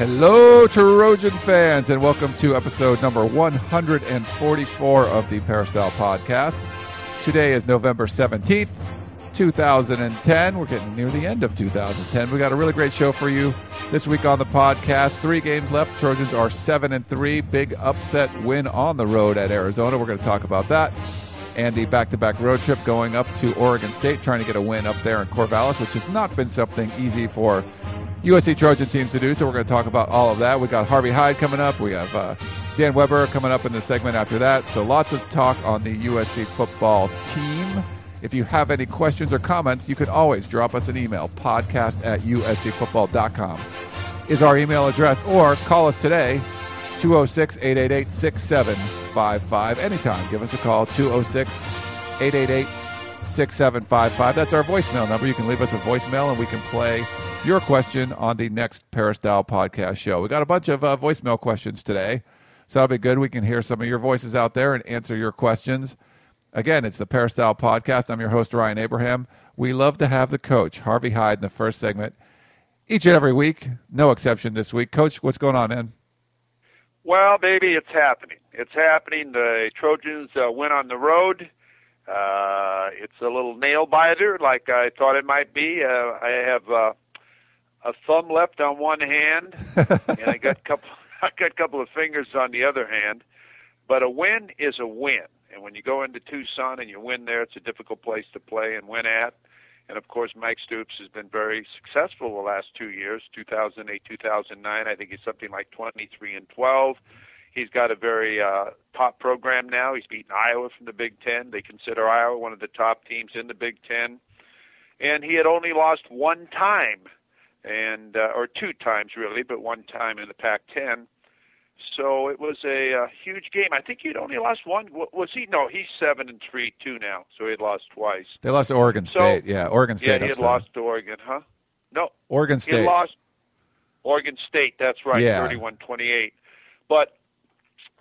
Hello, Trojan fans, and welcome to episode number 144 of the Peristyle Podcast. Today is November 17th, 2010. We're getting near the end of 2010. We got a really great show for you this week on the podcast. Three games left. Trojans are 7 and 3. Big upset win on the road at Arizona. We're going to talk about that. And the back to back road trip going up to Oregon State, trying to get a win up there in Corvallis, which has not been something easy for USC Trojan teams to do. So we're going to talk about all of that. We got Harvey Hyde coming up. We have uh, Dan Weber coming up in the segment after that. So lots of talk on the USC football team. If you have any questions or comments, you can always drop us an email. Podcast at uscfootball.com is our email address. Or call us today, 206 888 6755. Anytime. Give us a call, 206 888 6755. That's our voicemail number. You can leave us a voicemail and we can play your question on the next Peristyle podcast show. We got a bunch of uh, voicemail questions today, so that'll be good. We can hear some of your voices out there and answer your questions. Again, it's the Peristyle podcast. I'm your host, Ryan Abraham. We love to have the coach, Harvey Hyde, in the first segment each and every week. No exception this week. Coach, what's going on, man? Well, baby, it's happening. It's happening. The Trojans uh, went on the road. Uh, it's a little nail biter, like I thought it might be. Uh, I have uh, a thumb left on one hand, and I got couple. I got a couple of fingers on the other hand. But a win is a win, and when you go into Tucson and you win there, it's a difficult place to play and win at. And of course, Mike Stoops has been very successful the last two years, 2008, 2009. I think he's something like 23 and 12. He's got a very uh, top program now. He's beaten Iowa from the Big Ten. They consider Iowa one of the top teams in the Big Ten. And he had only lost one time and uh, or two times really, but one time in the Pac-10. So it was a, a huge game. I think he'd only lost one. Was he? No, he's seven and three two now. So he had lost twice. They lost to Oregon State. So, yeah, Oregon State. Yeah, he had upset. lost to Oregon, huh? No, Oregon State. He lost Oregon State. That's right, yeah. 31-28. But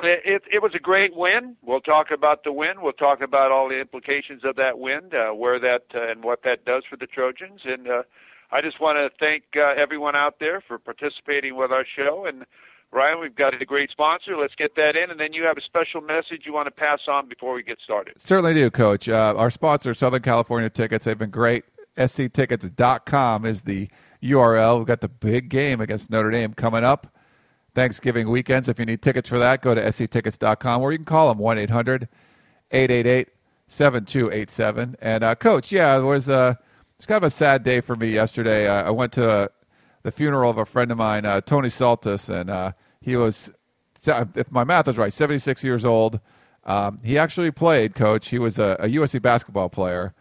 it, it was a great win. We'll talk about the win. We'll talk about all the implications of that win, uh, where that uh, and what that does for the Trojans, and. Uh, I just want to thank uh, everyone out there for participating with our show. And Ryan, we've got a great sponsor. Let's get that in, and then you have a special message you want to pass on before we get started. Certainly do, Coach. Uh, our sponsor, Southern California Tickets, they've been great. sctickets.com is the URL. We've got the big game against Notre Dame coming up. Thanksgiving weekends. If you need tickets for that, go to sctickets.com or you can call them 1 800 888 7287. And, uh, Coach, yeah, there was a. Uh, it's kind of a sad day for me yesterday. I, I went to uh, the funeral of a friend of mine, uh, Tony Psaltis, and uh, he was, if my math is right, 76 years old. Um, he actually played, coach. He was a, a, USC basketball player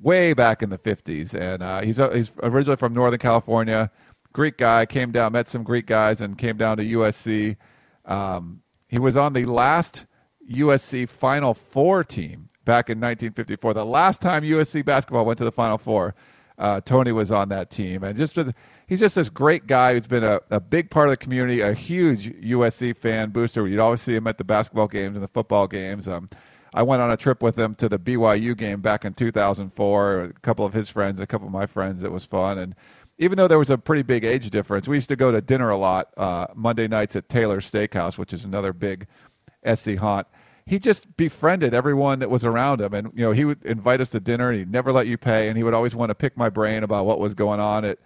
way back in the 50s, and uh, he's, uh, he's originally from Northern California. Greek guy, came down, met some Greek guys, and came down to USC. Um, he was on the last USC Final Four team back in 1954. The last time USC basketball went to the Final Four, uh, Tony was on that team, and just he's just this great guy who's been a, a big part of the community, a huge USC fan booster. You'd always see him at the basketball games and the football games. Um, I went on a trip with him to the BYU game back in 2004. A couple of his friends, a couple of my friends. It was fun, and even though there was a pretty big age difference, we used to go to dinner a lot uh, Monday nights at Taylor Steakhouse, which is another big SC haunt he just befriended everyone that was around him. And, you know, he would invite us to dinner and he'd never let you pay. And he would always want to pick my brain about what was going on at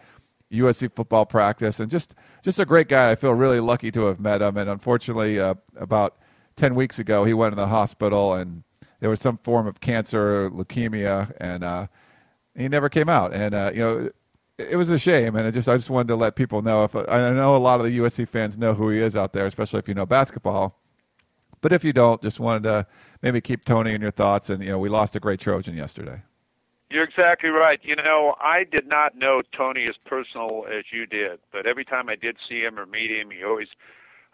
USC football practice. And just, just a great guy. I feel really lucky to have met him. And unfortunately, uh, about 10 weeks ago, he went in the hospital and there was some form of cancer, leukemia, and uh, he never came out. And, uh, you know, it was a shame, and I just I just wanted to let people know. If I know a lot of the USC fans know who he is out there, especially if you know basketball. But if you don't, just wanted to maybe keep Tony in your thoughts. And you know, we lost a great Trojan yesterday. You're exactly right. You know, I did not know Tony as personal as you did, but every time I did see him or meet him, he always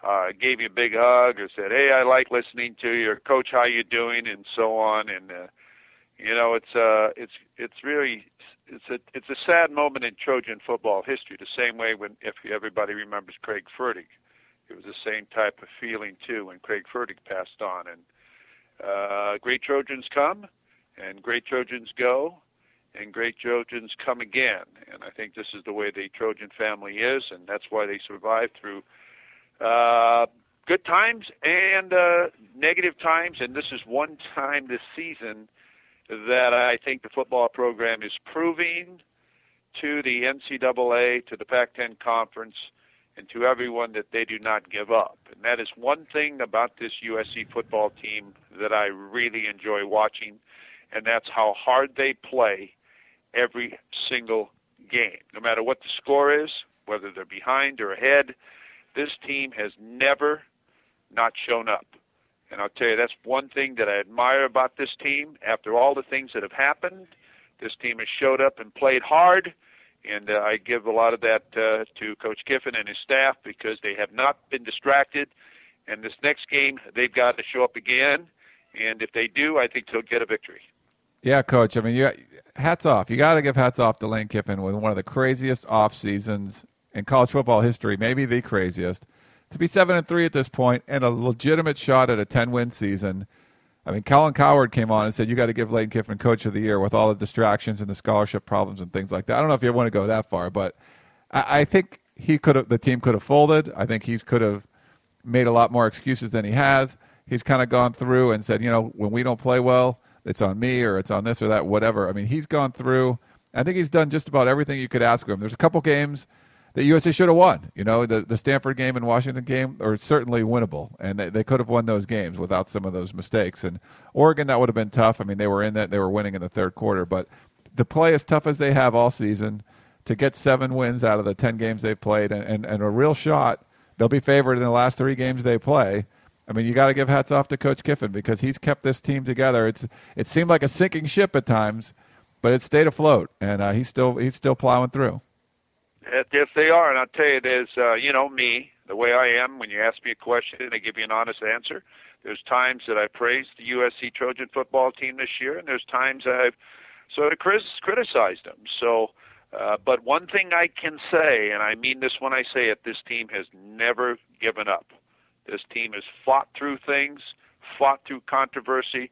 uh, gave me a big hug or said, "Hey, I like listening to you," "Coach, how you doing?" and so on. And uh, you know, it's uh, it's it's really it's a it's a sad moment in Trojan football history. The same way when if everybody remembers Craig Fertig, it was the same type of feeling too when Craig Fertig passed on. And uh, great Trojans come, and great Trojans go, and great Trojans come again. And I think this is the way the Trojan family is, and that's why they survive through uh, good times and uh, negative times. And this is one time this season that I think the football program is proving to the NCAA, to the Pac 10 conference, and to everyone that they do not give up. And that is one thing about this USC football team that I really enjoy watching, and that's how hard they play every single game. No matter what the score is, whether they're behind or ahead, this team has never not shown up. And I'll tell you, that's one thing that I admire about this team. After all the things that have happened, this team has showed up and played hard. And uh, I give a lot of that uh, to Coach Kiffin and his staff because they have not been distracted. And this next game, they've got to show up again. And if they do, I think they'll get a victory. Yeah, Coach. I mean, you hats off. You got to give hats off to Lane Kiffin with one of the craziest off seasons in college football history, maybe the craziest. To be seven and three at this point and a legitimate shot at a ten win season. I mean, Colin Cowherd came on and said you got to give Lane Kiffin Coach of the Year with all the distractions and the scholarship problems and things like that. I don't know if you want to go that far, but I, I think he could have. The team could have folded. I think he could have made a lot more excuses than he has. He's kind of gone through and said, you know, when we don't play well, it's on me or it's on this or that, whatever. I mean, he's gone through. I think he's done just about everything you could ask of him. There's a couple games that USA should have won. You know, the the Stanford game and Washington game are certainly winnable, and they, they could have won those games without some of those mistakes. And Oregon, that would have been tough. I mean, they were in that, they were winning in the third quarter, but to play as tough as they have all season, to get seven wins out of the ten games they've played, and, and, and a real shot, they'll be favored in the last three games they play. I mean, you got to give hats off to Coach Kiffin because he's kept this team together. It's it seemed like a sinking ship at times, but it stayed afloat, and uh, he's still he's still plowing through. Yes, they are, and I'll tell you, there's uh, you know me, the way I am. When you ask me a question, I give you an honest answer. There's times that I praise the USC Trojan football team this year, and there's times I've sort of criticized them. So, uh, but one thing I can say, and I mean this when I say it, this team has never given up. This team has fought through things, fought through controversy,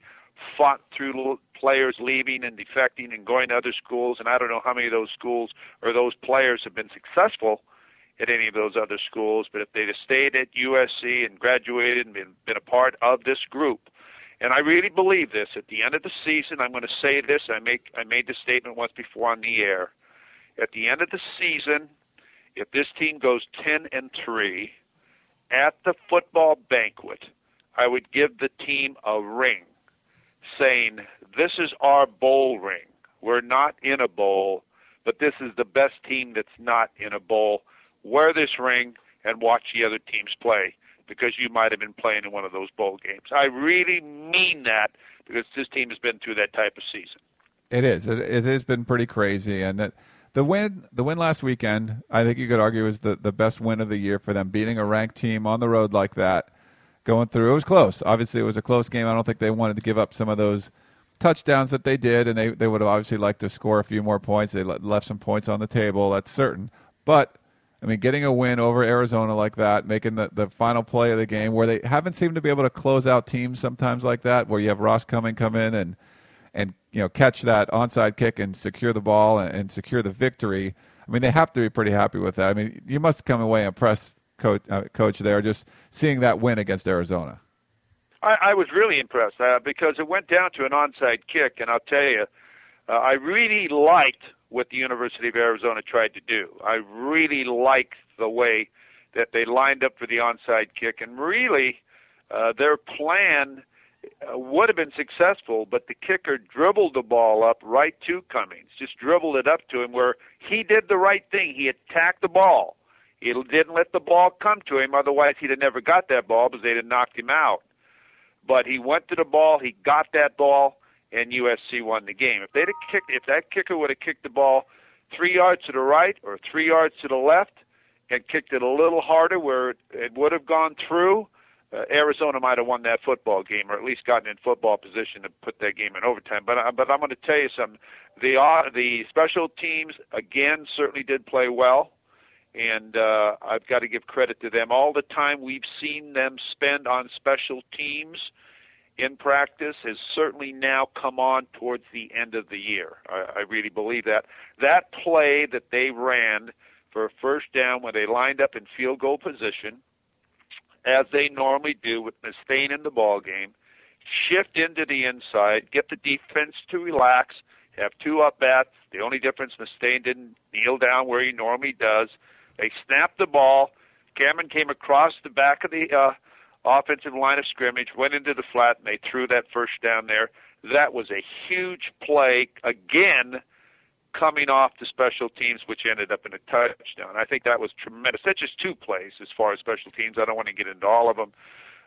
fought through players leaving and defecting and going to other schools. And I don't know how many of those schools or those players have been successful at any of those other schools. But if they'd have stayed at USC and graduated and been, been a part of this group, and I really believe this. At the end of the season, I'm going to say this. I make I made this statement once before on the air. At the end of the season, if this team goes 10 and 3 at the football banquet, I would give the team a ring saying, This is our bowl ring. We're not in a bowl, but this is the best team that's not in a bowl. Wear this ring and watch the other teams play because you might have been playing in one of those bowl games. I really mean that because this team has been through that type of season. It is. It, it has been pretty crazy, and that the win, the win last weekend, I think you could argue is the the best win of the year for them, beating a ranked team on the road like that going through. It was close. Obviously, it was a close game. I don't think they wanted to give up some of those touchdowns that they did, and they, they would have obviously liked to score a few more points. They left some points on the table, that's certain. But, I mean, getting a win over Arizona like that, making the, the final play of the game where they haven't seemed to be able to close out teams sometimes like that, where you have Ross coming come in and, and you know, catch that onside kick and secure the ball and, and secure the victory. I mean, they have to be pretty happy with that. I mean, you must come away impressed coach, uh, coach there, just seeing that win against Arizona? I, I was really impressed uh, because it went down to an onside kick, and I'll tell you, uh, I really liked what the University of Arizona tried to do. I really liked the way that they lined up for the onside kick, and really, uh, their plan uh, would have been successful, but the kicker dribbled the ball up right to Cummings, just dribbled it up to him where he did the right thing. He attacked the ball. He didn't let the ball come to him, otherwise he'd have never got that ball because they'd have knocked him out. But he went to the ball, he got that ball, and USC won the game. If they'd have kicked, if that kicker would have kicked the ball three yards to the right or three yards to the left, and kicked it a little harder where it would have gone through, uh, Arizona might have won that football game, or at least gotten in football position to put that game in overtime. But uh, but I'm going to tell you something. The uh, the special teams again certainly did play well, and uh, I've got to give credit to them. All the time we've seen them spend on special teams in practice has certainly now come on towards the end of the year. I, I really believe that that play that they ran for a first down when they lined up in field goal position as they normally do with Mustain in the ball game, shift into the inside, get the defense to relax, have two up bats. The only difference, Mustain didn't kneel down where he normally does. They snapped the ball. Cameron came across the back of the uh, offensive line of scrimmage, went into the flat, and they threw that first down there. That was a huge play again coming off the special teams, which ended up in a touchdown. I think that was tremendous. That's just two plays as far as special teams. I don't want to get into all of them,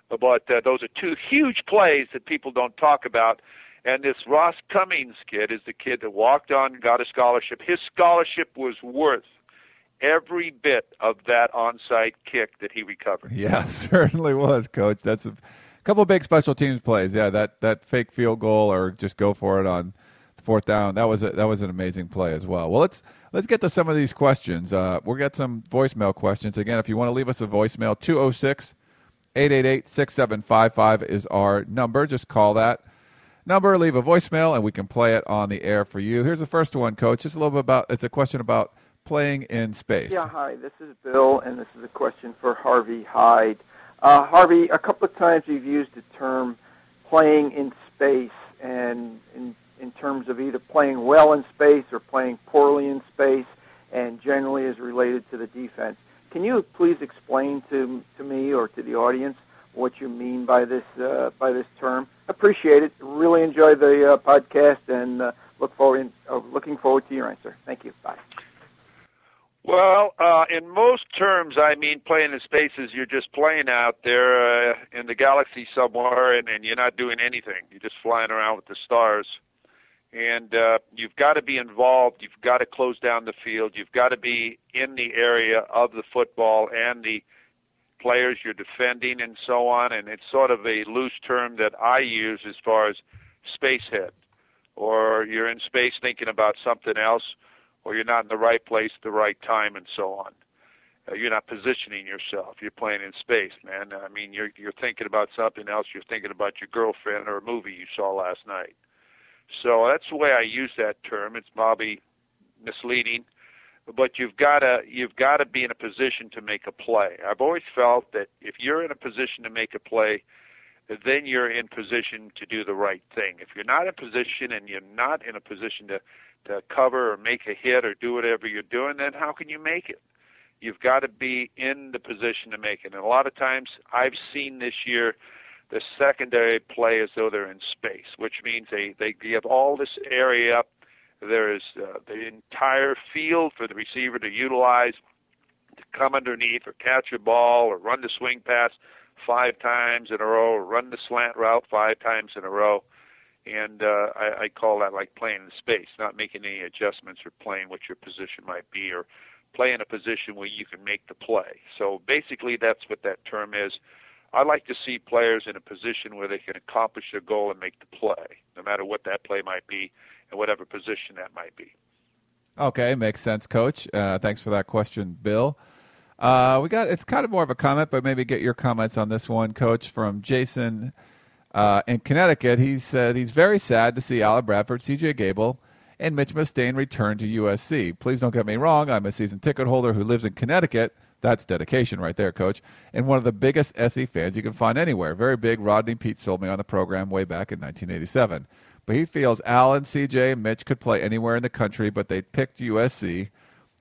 but uh, those are two huge plays that people don't talk about. And this Ross Cummings kid is the kid that walked on got a scholarship. His scholarship was worth every bit of that onside kick that he recovered. Yeah, certainly was, Coach. That's a couple big special teams plays. Yeah, that that fake field goal or just go for it on fourth down. That was a, that was an amazing play as well. Well, let's let's get to some of these questions. Uh, we'll get some voicemail questions again. If you want to leave us a voicemail, 206 888 6755 is our number. Just call that number, leave a voicemail, and we can play it on the air for you. Here's the first one, Coach. Just a little bit about it's a question about playing in space. Yeah, hi. This is Bill, and this is a question for Harvey Hyde. Uh, Harvey, a couple of times you've used the term playing in space, and in in terms of either playing well in space or playing poorly in space, and generally is related to the defense. Can you please explain to to me or to the audience what you mean by this uh, by this term? Appreciate it. Really enjoy the uh, podcast and uh, look forward in, uh, looking forward to your answer. Thank you. Bye. Well, uh, in most terms, I mean playing in spaces. You're just playing out there uh, in the galaxy somewhere, and, and you're not doing anything. You're just flying around with the stars and uh, you've got to be involved. You've got to close down the field. You've got to be in the area of the football and the players you're defending and so on. And it's sort of a loose term that I use as far as space head, or you're in space thinking about something else, or you're not in the right place at the right time, and so on. Uh, you're not positioning yourself. You're playing in space, man. I mean, you're you're thinking about something else. You're thinking about your girlfriend or a movie you saw last night. So that's the way I use that term. It's probably misleading, but you've got to you've got to be in a position to make a play. I've always felt that if you're in a position to make a play, then you're in position to do the right thing. If you're not in position and you're not in a position to to cover or make a hit or do whatever you're doing, then how can you make it? You've got to be in the position to make it. And a lot of times I've seen this year the secondary play as though they're in space, which means they, they give all this area up. There is uh, the entire field for the receiver to utilize to come underneath or catch a ball or run the swing pass five times in a row or run the slant route five times in a row. And uh, I, I call that like playing in space, not making any adjustments or playing what your position might be or play in a position where you can make the play. So basically, that's what that term is. I like to see players in a position where they can accomplish their goal and make the play, no matter what that play might be and whatever position that might be. Okay, makes sense, Coach. Uh, thanks for that question, Bill. Uh, we got it's kind of more of a comment, but maybe get your comments on this one, Coach, from Jason uh, in Connecticut. He said he's very sad to see Allen Bradford, C.J. Gable, and Mitch Mustain return to USC. Please don't get me wrong. I'm a season ticket holder who lives in Connecticut that's dedication right there, coach. And one of the biggest SE fans you can find anywhere. Very big. Rodney Peete sold me on the program way back in 1987. But he feels Alan, CJ, and Mitch could play anywhere in the country, but they picked USC.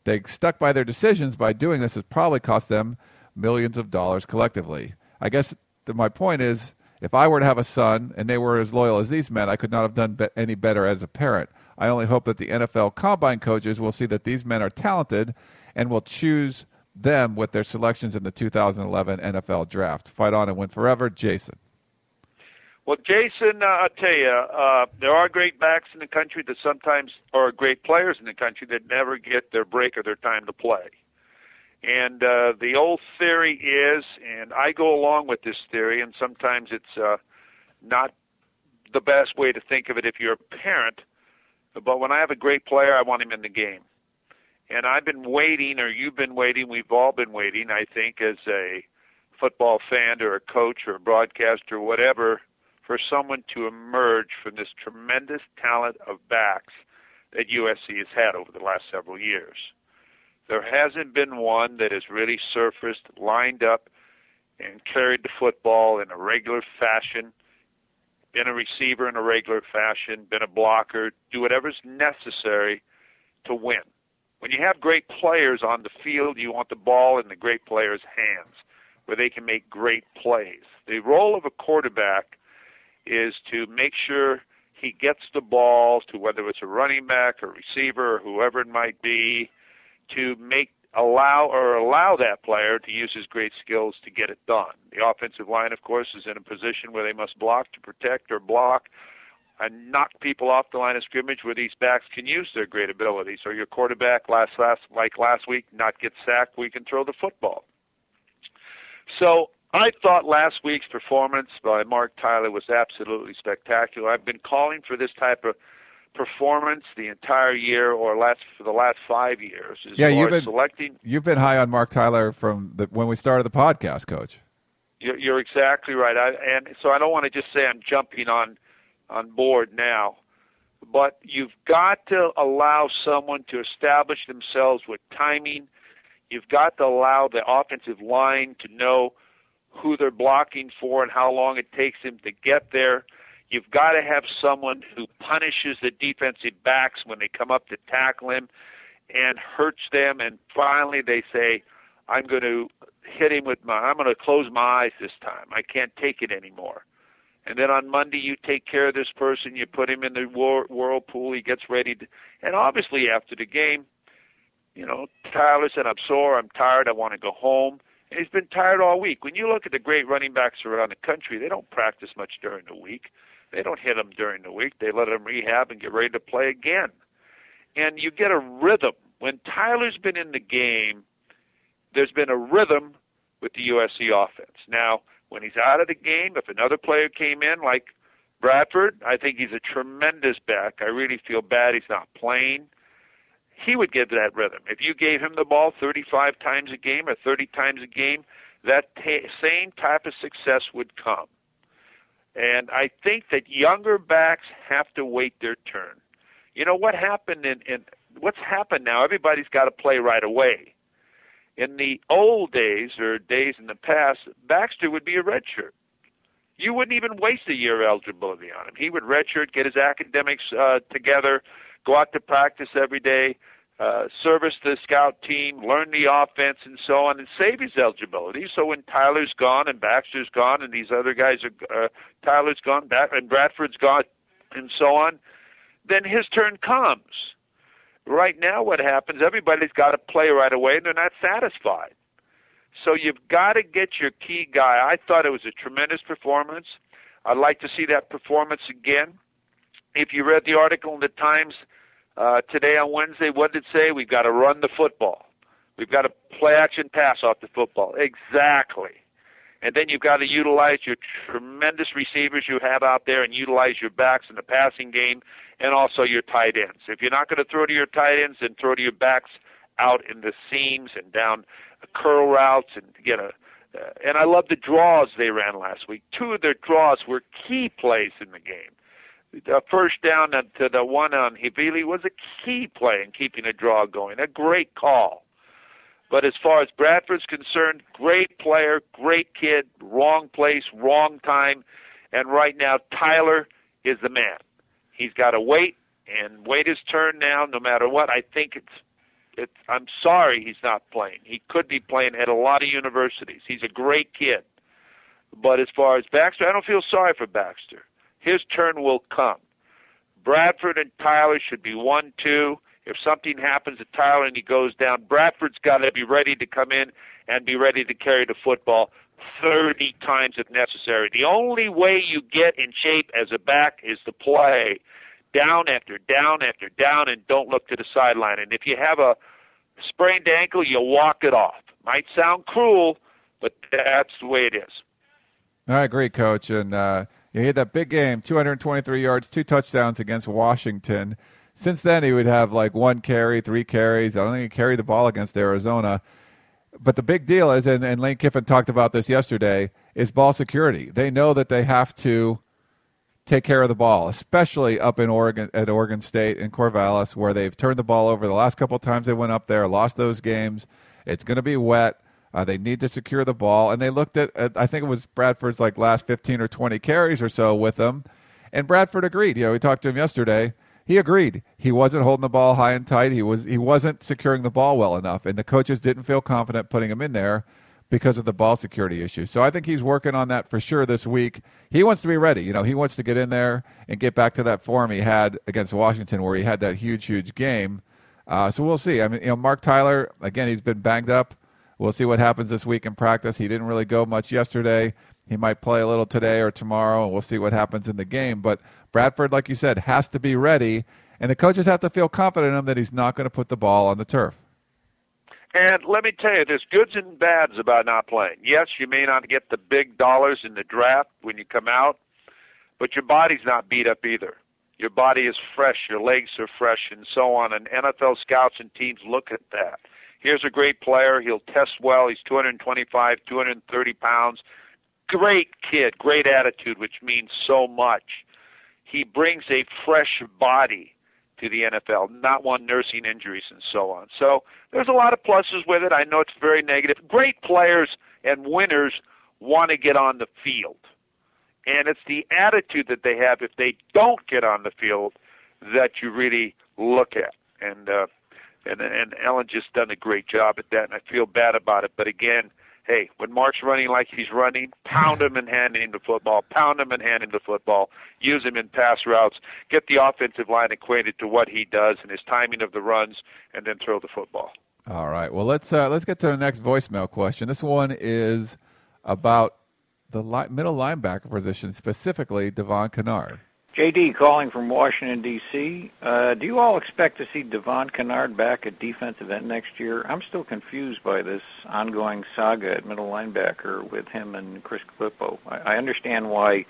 They stuck by their decisions by doing this. It probably cost them millions of dollars collectively. I guess the, my point is if I were to have a son and they were as loyal as these men, I could not have done be- any better as a parent. I only hope that the NFL combine coaches will see that these men are talented and will choose them with their selections in the 2011 NFL Draft. Fight on and win forever, Jason. Well, Jason, uh, I'll tell you, uh, there are great backs in the country that sometimes are great players in the country that never get their break or their time to play. And uh, the old theory is, and I go along with this theory, and sometimes it's uh, not the best way to think of it if you're a parent. But when I have a great player, I want him in the game. And I've been waiting, or you've been waiting, we've all been waiting, I think, as a football fan or a coach or a broadcaster or whatever, for someone to emerge from this tremendous talent of backs that USC has had over the last several years. There hasn't been one that has really surfaced, lined up, and carried the football in a regular fashion, been a receiver in a regular fashion, been a blocker, do whatever's necessary to win. When you have great players on the field, you want the ball in the great players' hands where they can make great plays. The role of a quarterback is to make sure he gets the ball to whether it's a running back or receiver or whoever it might be to make allow or allow that player to use his great skills to get it done. The offensive line, of course, is in a position where they must block to protect or block and knock people off the line of scrimmage where these backs can use their great ability. So your quarterback, last last like last week, not get sacked, we can throw the football. So I thought last week's performance by Marc Tyler was absolutely spectacular. I've been calling for this type of performance the entire year or last for the last five years. yeah, you've been selecting. You've been high on Marc Tyler from the, when we started the podcast, Coach. You're, you're exactly right. I, and so I don't want to just say I'm jumping on on board now, but you've got to allow someone to establish themselves with timing. You've got to allow the offensive line to know who they're blocking for and how long it takes them to get there. You've got to have someone who punishes the defensive backs when they come up to tackle him and hurts them. And finally, they say, I'm going to hit him with my, I'm going to close my eyes this time. I can't take it anymore. And then on Monday, you take care of this person. You put him in the whirlpool. He gets ready to, and obviously after the game, you know, Tyler said, I'm sore. I'm tired. I want to go home. And he's been tired all week. When you look at the great running backs around the country, they don't practice much during the week. They don't hit them during the week. They let them rehab and get ready to play again. And you get a rhythm. When Tyler's been in the game, there's been a rhythm with the USC offense. Now, when he's out of the game, if another player came in like Bradford, I think he's a tremendous back. I really feel bad he's not playing he would get that rhythm. If you gave him the ball 35 times a game or 30 times a game, that t- same type of success would come. And I think that younger backs have to wait their turn. You know what happened in, in what's happened now? Everybody's got to play right away. In the old days or days in the past, Baxter would be a redshirt. You wouldn't even waste a year eligibility on him. He would redshirt, get his academics uh, together, go out to practice every day, uh, service the scout team, learn the offense, and so on, and save his eligibility. So when Tyler's gone and Baxter's gone and these other guys are, uh, Tyler's gone, and Bradford's gone, and so on, then his turn comes. Right now, what happens? Everybody's got to play right away, and they're not satisfied. So you've got to get your key guy. I thought it was a tremendous performance. I'd like to see that performance again. If you read the article in the Times uh, today on Wednesday, what did it say? We've got to run the football. We've got to play action pass off the football. Exactly. And then you've got to utilize your tremendous receivers you have out there and utilize your backs in the passing game and also your tight ends. If you're not going to throw to your tight ends, then throw to your backs out in the seams and down curl routes and get a uh, and I love the draws they ran last week. Two of their draws were key plays in the game the first down to the one on Havili was a key play in keeping a draw going. A great call. But as far as Bradford's concerned, great player, great kid, wrong place, wrong time, and right now Tyler is the man. He's got to wait and wait his turn now, no matter what. I think it's it's. I'm sorry he's not playing. He could be playing at a lot of universities. He's a great kid. But as far as Baxter, I don't feel sorry for Baxter. His turn will come. Bradford and Tyler should be one two. If something happens to Tyler and he goes down, Bradford's got to be ready to come in and be ready to carry the football. 30 times if necessary. The only way you get in shape as a back is to play down after down after down and don't look to the sideline. And if you have a sprained ankle, you walk it off. Might sound cruel, but that's the way it is. I agree, Coach. And uh, he had that big game 223 yards, two touchdowns against Washington. Since then, he would have like one carry, three carries. I don't think he carried the ball against Arizona. But the big deal is, and, and Lane Kiffin talked about this yesterday, is ball security. They know that they have to take care of the ball, especially up in Oregon at Oregon State and Corvallis, where they've turned the ball over the last couple times they went up there, lost those games. It's going to be wet. Uh, they need to secure the ball, and they looked at, at, I think it was Bradford's like last 15 or 20 carries or so with them, and Bradford agreed. You know, we talked to him yesterday. He agreed. He wasn't holding the ball high and tight. He was he wasn't securing the ball well enough, and the coaches didn't feel confident putting him in there because of the ball security issue. So I think he's working on that for sure this week. He wants to be ready. You know, he wants to get in there and get back to that form he had against Washington, where he had that huge, huge game. Uh, so we'll see. I mean, you know, Marc Tyler again, he's been banged up. We'll see what happens this week in practice. He didn't really go much yesterday. He might play a little today or tomorrow, and we'll see what happens in the game. But Bradford, like you said, has to be ready, and the coaches have to feel confident in him that he's not going to put the ball on the turf. And let me tell you, there's goods and bads about not playing. Yes, you may not get the big dollars in the draft when you come out, but your body's not beat up either. Your body is fresh, your legs are fresh, and so on. And NFL scouts and teams look at that. Here's a great player. He'll test well. He's 225, 230 pounds. Great kid, great attitude, which means so much. He brings a fresh body to the NFL, not one nursing injuries and so on. So there's a lot of pluses with it. I know it's very negative. Great players and winners want to get on the field. And it's the attitude that they have if they don't get on the field that you really look at. And uh, and and Ellen just done a great job at that, and I feel bad about it. But again, hey, when Marc's running like he's running, pound him and hand him the football, pound him and hand him the football, use him in pass routes, get the offensive line acquainted to what he does and his timing of the runs, and then throw the football. All right. Well, let's uh, let's get to the next voicemail question. This one is about the li- middle linebacker position, specifically Devon Kennard. JD calling from Washington, D.C. Uh, do you all expect to see Devon Kennard back at defensive end next year? I'm still confused by this ongoing saga at middle linebacker with him and Chris Galippo. I, I understand why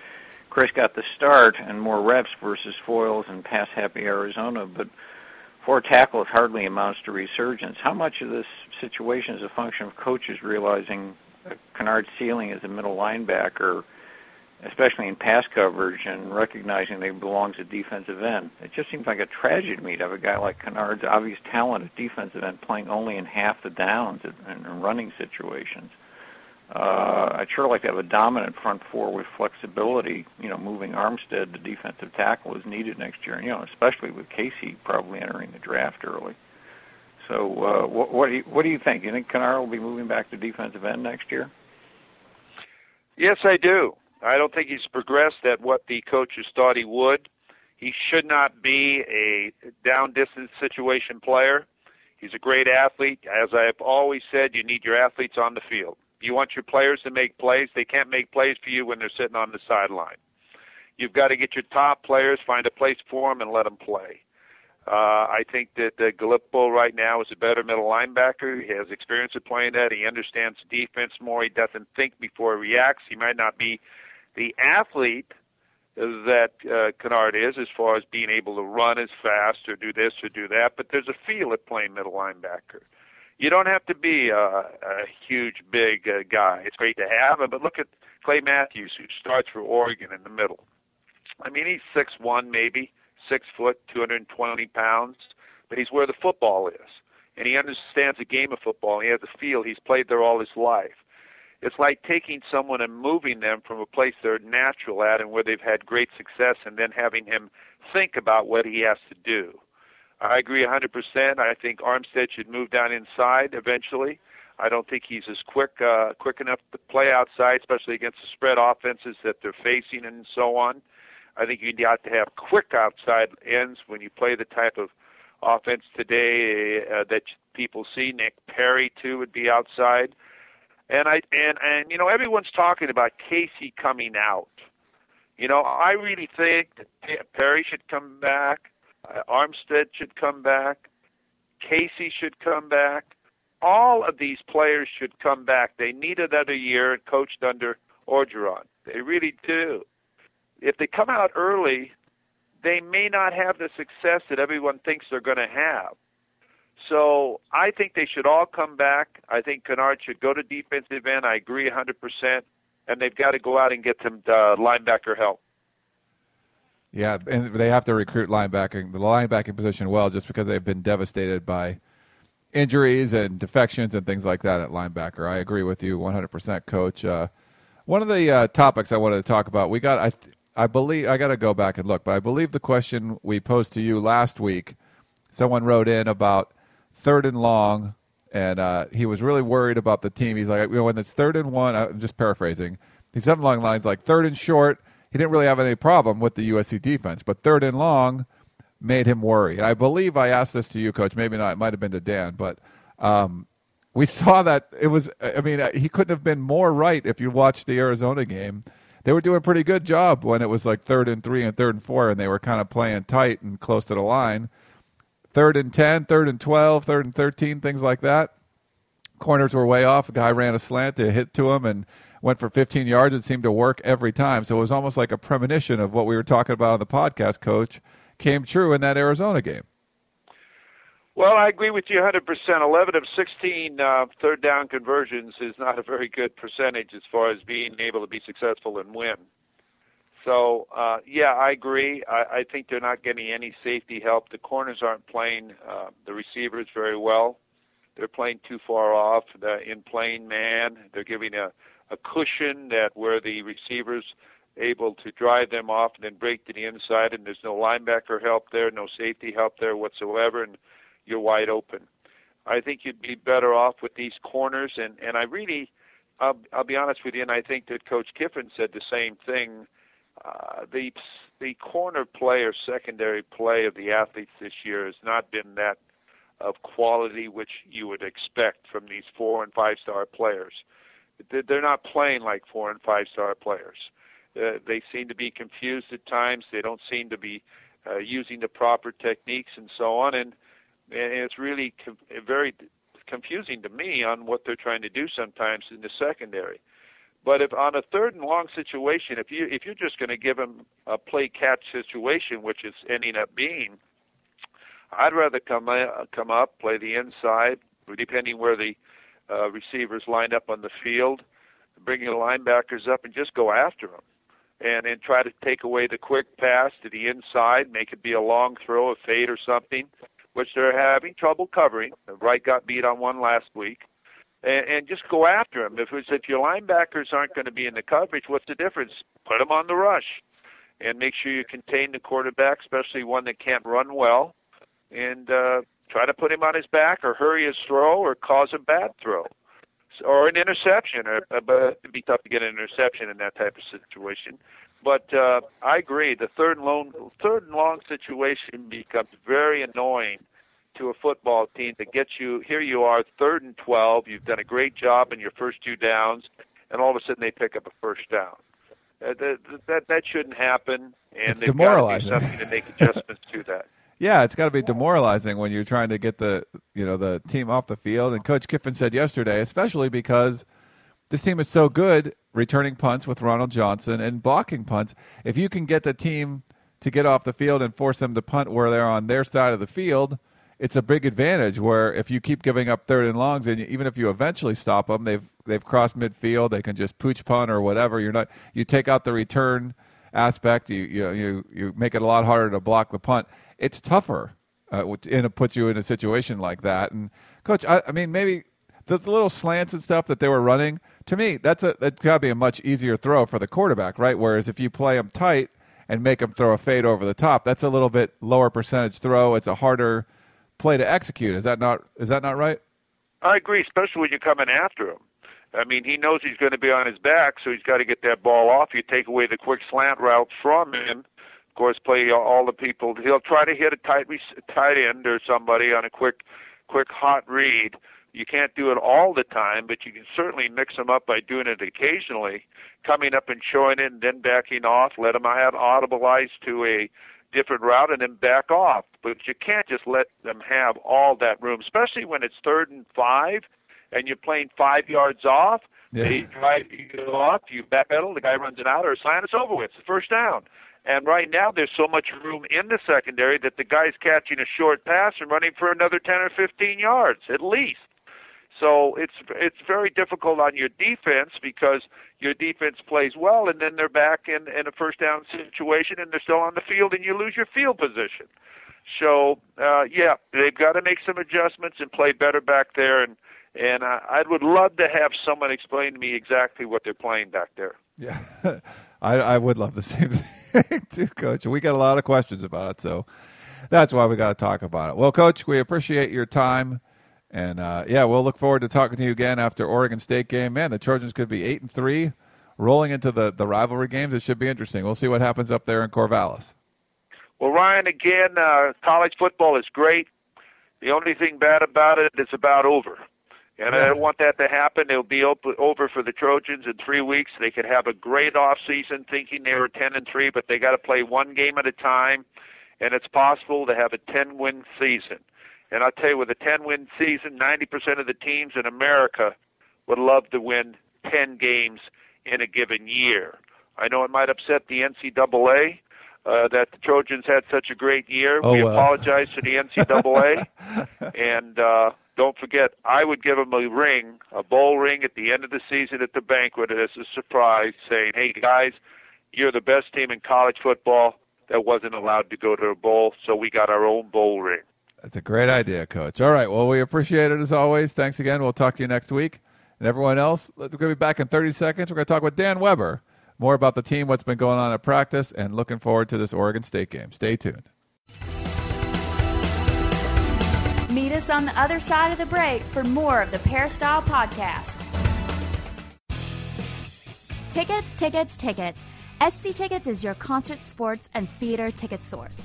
Chris got the start and more reps versus Foles and pass happy Arizona, but four tackles hardly amounts to resurgence. How much of this situation is a function of coaches realizing Kennard's ceiling as a middle linebacker – especially in pass coverage and recognizing he belongs at defensive end. It just seems like a tragedy to me to have a guy like Kennard's obvious talent at defensive end playing only in half the downs and running situations. Uh, I'd sure like to have a dominant front four with flexibility, you know, moving Armstead to defensive tackle is needed next year, and, you know, especially with Casey probably entering the draft early. So, uh, what, what, do you, what do you think? You think Kennard will be moving back to defensive end next year? Yes, I do. I don't think he's progressed at what the coaches thought he would. He should not be a down distance situation player. He's a great athlete. As I've always said, you need your athletes on the field. You want your players to make plays. They can't make plays for you when they're sitting on the sideline. You've got to get your top players, find a place for them, and let them play. Uh, I think that uh, Galippo right now is a better middle linebacker. He has experience of playing that. He understands defense more. He doesn't think before he reacts. He might not be the athlete that uh, Kennard is as far as being able to run as fast or do this or do that, but there's a feel at playing middle linebacker. You don't have to be a, a huge, big uh, guy. It's great to have him, but look at Clay Matthews, who starts for Oregon in the middle. I mean, he's six one, maybe six foot, 220 pounds, but he's where the football is, and he understands the game of football. He has a feel. He's played there all his life. It's like taking someone and moving them from a place they're natural at and where they've had great success and then having him think about what he has to do. I agree 100%. I think Armstead should move down inside eventually. I don't think he's as quick uh, quick enough to play outside, especially against the spread offenses that they're facing and so on. I think you have to have quick outside ends when you play the type of offense today uh, that people see. Nick Perry too would be outside And I and and you know everyone's talking about Casey coming out. You know, I really think that Perry should come back, uh, Armstead should come back, Casey should come back. All of these players should come back. They need another year coached under Orgeron. They really do. If they come out early, they may not have the success that everyone thinks they're going to have. So I think they should all come back. I think Kennard should go to defensive end. I agree 100%. And they've got to go out and get some uh, linebacker help. Yeah, and they have to recruit linebacking the linebacking position well, just because they've been devastated by injuries and defections and things like that at linebacker. I agree with you 100%, Coach. Uh, one of the uh, topics I wanted to talk about, we got I I believe I got to go back and look, but I believe the question we posed to you last week, someone wrote in about third and long, and uh, he was really worried about the team. He's like, you know, when it's third and one, I'm just paraphrasing. He's something along lines like third and short. He didn't really have any problem with the USC defense, but third and long made him worry. And I believe I asked this to you, Coach. Maybe not. It might have been to Dan, but um, we saw that it was. I mean, he couldn't have been more right if you watched the Arizona game. They were doing a pretty good job when it was like third and three and third and four, and they were kind of playing tight and close to the line third and 10, third and 12, third and 13, things like that. Corners were way off. A guy ran a slant, to hit to him, and went for 15 yards. It seemed to work every time. So it was almost like a premonition of what we were talking about on the podcast, Coach, came true in that Arizona game. Well, I agree with you 100%. 11 of 16 uh, third down conversions is not a very good percentage as far as being able to be successful and win. So uh, yeah, I agree. I, I think they're not getting any safety help. The corners aren't playing uh, the receivers very well. They're playing too far off. The, in playing man, they're giving a, a cushion that where the receivers able to drive them off and then break to the inside, and there's no linebacker help there, no safety help there whatsoever, and you're wide open. I think you'd be better off with these corners, and and I really, I'll, I'll be honest with you, and I think that Coach Kiffin said the same thing uh, the the corner play or secondary play of the athletes this year has not been that of quality which you would expect from these four and five star players. They're not playing like four and five star players. Uh, they seem to be confused at times. They don't seem to be uh, using the proper techniques and so on. And, and it's really com- very confusing to me on what they're trying to do sometimes in the secondary. But if on a third and long situation, if you if you're just going to give him a play catch situation, which is ending up being, I'd rather come uh, come up, play the inside, depending where the uh, receivers line up on the field, bring your linebackers up and just go after them, and and try to take away the quick pass to the inside, make it be a long throw, a fade or something, which they're having trouble covering. Wright got beat on one last week and, and just go after them. If it's, if your linebackers aren't going to be in the coverage, what's the difference? Put them on the rush, and make sure you contain the quarterback, especially one that can't run well, and uh, try to put him on his back or hurry his throw or cause a bad throw or an interception. Or, uh, but it'd be tough to get an interception in that type of situation. But uh, I agree. The third and long, third and long situation becomes very annoying to a football team that gets you here you are third and 12 you've done a great job in your first two downs and all of a sudden they pick up a first down uh, that, that that shouldn't happen and it's they've demoralizing. got to do something to make adjustments to that yeah, it's got to be demoralizing when you're trying to get the you know the team off the field. And Coach Kiffin said yesterday, especially because this team is so good returning punts with Ronald Johnson and blocking punts. If you can get the team to get off the field and force them to punt where they're on their side of the field, it's a big advantage where if you keep giving up third and longs, and even if you eventually stop them, they've they've crossed midfield. They can just pooch punt or whatever. You're not you take out the return aspect. You you you you make it a lot harder to block the punt. It's tougher, uh, it puts you in a situation like that. And coach, I, I mean maybe the, the little slants and stuff that they were running. To me, that's a that's got to be a much easier throw for the quarterback, right? Whereas if you play them tight and make them throw a fade over the top, that's a little bit lower percentage throw. It's a harder play to execute. Is that not is that not right? I agree, especially when you're coming after him. I mean, he knows he's going to be on his back, so he's got to get that ball off. You take away the quick slant routes from him. Of course, play all the people. He'll try to hit a tight tight end or somebody on a quick quick hot read. You can't do it all the time, but you can certainly mix them up by doing it occasionally, coming up and showing it and then backing off. Let them have audibilize to a different route and then back off. But you can't just let them have all that room, especially when it's third and five and you're playing five yards off. Yeah. They drive you off, you backpedal, the guy runs it out, or sign it's over with. It's the first down. And right now, there's so much room in the secondary that the guy's catching a short pass and running for another 10 or 15 yards at least. So it's it's very difficult on your defense because your defense plays well, and then they're back in in a first down situation, and they're still on the field, and you lose your field position. So uh, yeah, they've got to make some adjustments and play better back there, and and I, I would love to have someone explain to me exactly what they're playing back there. Yeah, I I would love the same thing too, Coach. We got a lot of questions about it, so that's why we got to talk about it. Well, Coach, we appreciate your time. And uh, yeah, we'll look forward to talking to you again after Oregon State game. Man, the Trojans could be eight and three, rolling into the, the rivalry games. It should be interesting. We'll see what happens up there in Corvallis. Well, Ryan, again, uh, college football is great. The only thing bad about it is about over. And. I don't want that to happen. It'll be op- over for the Trojans in three weeks. They could have a great off season thinking they were ten and three, but they got to play one game at a time, and it's possible to have a ten win season. And I'll tell you, with a 10 win season, 90% of the teams in America would love to win 10 games in a given year. I know it might upset the NCAA uh, that the Trojans had such a great year. Oh, we apologize to the NCAA. and uh, don't forget, I would give them a ring, a bowl ring at the end of the season at the banquet as a surprise, saying, hey, guys, you're the best team in college football that wasn't allowed to go to a bowl, so we got our own bowl ring. That's a great idea, Coach. All right. Well, we appreciate it as always. Thanks again. We'll talk to you next week. And everyone else, we're going to be back in 30 seconds. We're going to talk with Dan Weber more about the team, what's been going on at practice, and looking forward to this Oregon State game. Stay tuned. Meet us on the other side of the break for more of the Peristyle Podcast. Tickets, tickets, tickets. SC Tickets is your concert, sports, and theater ticket source.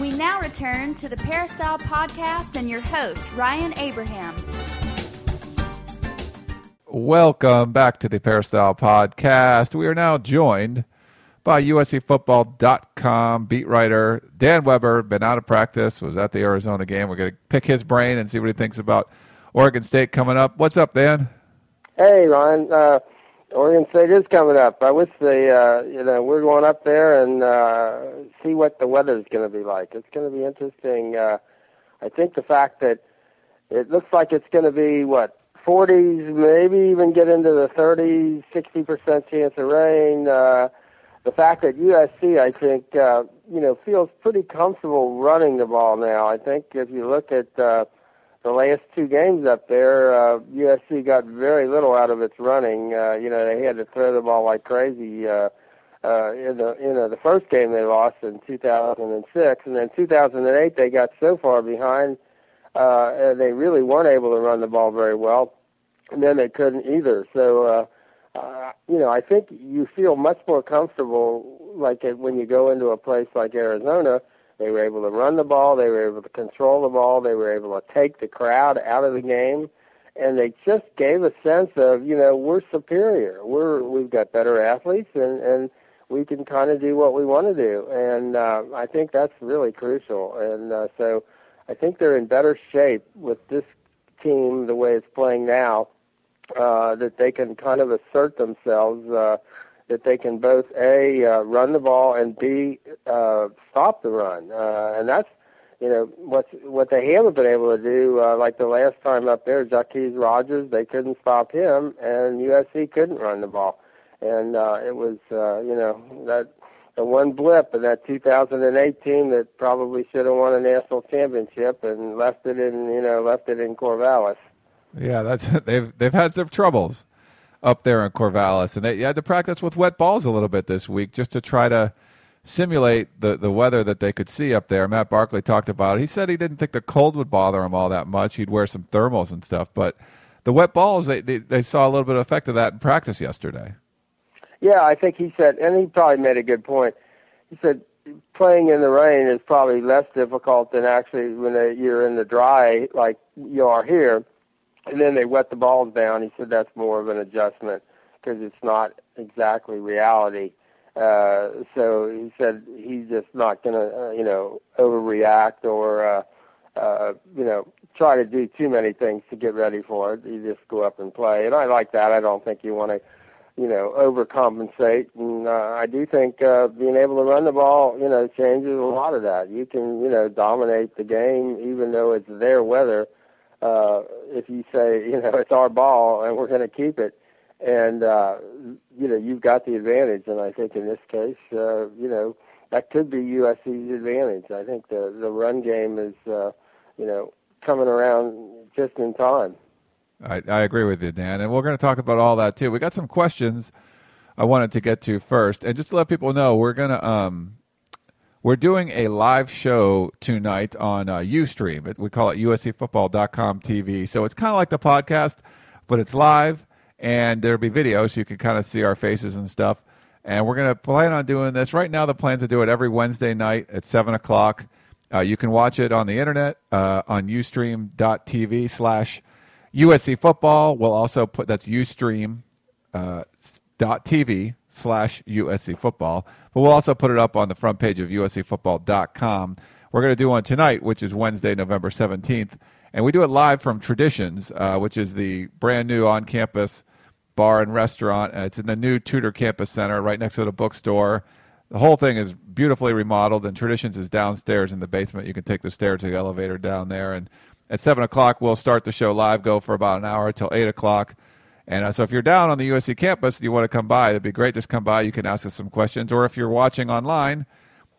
We now return to the Peristyle Podcast and your host, Ryan Abraham. Welcome back to the Peristyle Podcast. We are now joined by USCFootball.com beat writer Dan Weber. Been out of practice, was at the Arizona game. We're going to pick his brain and see what he thinks about Oregon State coming up. What's up, Dan? Hey, Ryan. Uh, Oregon State is coming up. I wish they, uh, you know, we're going up there and uh, see what the weather's going to be like. It's going to be interesting. Uh, I think the fact that it looks like it's going to be what 40s, maybe even get into the 30s, 60% chance of rain. Uh, the fact that USC, I think, uh, you know, feels pretty comfortable running the ball now. I think if you look at uh, the last two games up there, uh, USC got very little out of its running. Uh, you know, they had to throw the ball like crazy. Uh, uh, in the you know the first game they lost in 2006, and then 2008 they got so far behind, uh, they really weren't able to run the ball very well, and then they couldn't either. So. Uh, uh, you know, I think you feel much more comfortable like when you go into a place like Arizona they were able to run the ball. They were able to control the ball. They were able to take the crowd out of the game, and they just gave a sense of you know we're superior. We're we've got better athletes, and and we can kind of do what we want to do. And uh, I think that's really crucial. And uh, so I think they're in better shape with this team the way it's playing now. Uh, that they can kind of assert themselves uh, that they can both a uh, run the ball and b uh, stop the run, uh, and that's you know what what they haven't been able to do. Uh, like the last time up there, Jacquizz Rogers, they couldn't stop him, and USC couldn't run the ball, and uh, it was uh, you know that the one blip in that 2008 team that probably should have won a national championship and left it in you know left it in Corvallis. Yeah, that's they've they've had some troubles up there in Corvallis, and they had to practice with wet balls a little bit this week just to try to simulate the, the weather that they could see up there. Matt Barkley talked about it. He said he didn't think the cold would bother him all that much. He'd wear some thermals and stuff, but the wet balls they, they, they saw a little bit of effect of that in practice yesterday. Yeah, I think he said, and he probably made a good point. He said playing in the rain is probably less difficult than actually when you're in the dry like you are here and then they wet the balls down. He said that's more of an adjustment because it's not exactly reality. Uh, so he said he's just not going to, uh, you know, overreact or, uh, uh, you know, try to do too many things to get ready for it. You just go up and play. And I like that. I don't think you want to, you know, overcompensate. And uh, I do think uh, being able to run the ball, you know, changes a lot of that. You can, you know, dominate the game even though it's their weather uh, if you say, you know, it's our ball and we're going to keep it, and uh, you know, you've got the advantage. And I think in this case, uh, you know, that could be USC's advantage. I think the the run game is, uh, you know, coming around just in time. I, I agree with you, Dan, and we're going to talk about all that too. We got some questions I wanted to get to first, and just to let people know, we're going to um, we're doing a live show tonight on uh, Ustream. We call it USCFootball.com TV. So it's kind of like the podcast, but it's live, and there'll be video so you can kind of see our faces and stuff. And we're going to plan on doing this. Right now, the plan to do it every Wednesday night at 7 o'clock. Uh, you can watch it on the internet uh, on ustream.tv slash USC football. We'll also put that's ustream.tv uh, slash USC football. But we'll also put it up on the front page of USCfootball.com. We're going to do one tonight, which is Wednesday, November 17th. And we do it live from Traditions, uh, which is the brand new on campus bar and restaurant. Uh, it's in the new Tutor Campus Center right next to the bookstore. The whole thing is beautifully remodeled, and Traditions is downstairs in the basement. You can take the stairs to the elevator down there. And at 7 o'clock, we'll start the show live, go for about an hour till 8 o'clock. And uh, so if you're down on the USC campus and you want to come by, that'd be great. Just come by. You can ask us some questions. Or if you're watching online,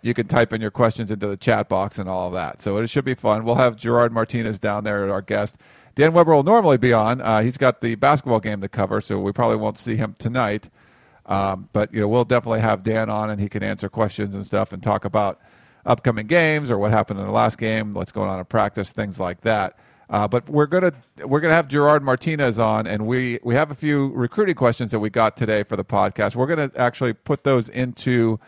you can type in your questions into the chat box and all of that. So it should be fun. We'll have Gerard Martinez down there, as our guest. Dan Weber will normally be on. Uh, he's got the basketball game to cover, so we probably won't see him tonight. Um, but you know, we'll definitely have Dan on, and he can answer questions and stuff, and talk about upcoming games or what happened in the last game, what's going on in practice, things like that. Uh, but we're gonna we're gonna have Gerard Martinez on, and we we have a few recruiting questions that we got today for the podcast. We're gonna actually put those into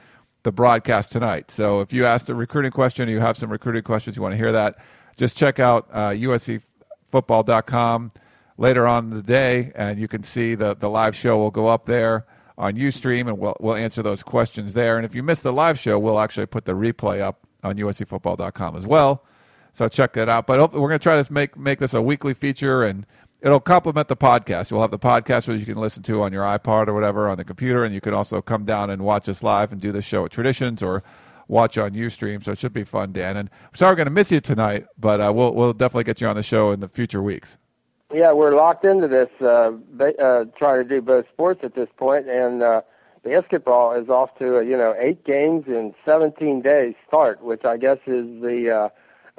the broadcast tonight. So if you asked a recruiting question, you have some recruiting questions, you want to hear that, just check out uh, USCFootball.com later on the day, and you can see the the live show will go up there on UStream, and we'll we'll answer those questions there. And if you missed the live show, we'll actually put the replay up on USCFootball.com as well. So check that out. But we're going to try this make make this a weekly feature, and it'll complement the podcast. We'll have the podcast where you can listen to on your iPod or whatever on the computer, and you can also come down and watch us live and do the show at Traditions or watch on UStream. So it should be fun, Dan. And I'm sorry we're going to miss you tonight, but uh, we'll we'll definitely get you on the show in the future weeks. Yeah, we're locked into this. Uh, uh, trying to do both sports at this point, and uh, basketball is off to a, you know eight games in 17 days start, which I guess is the uh,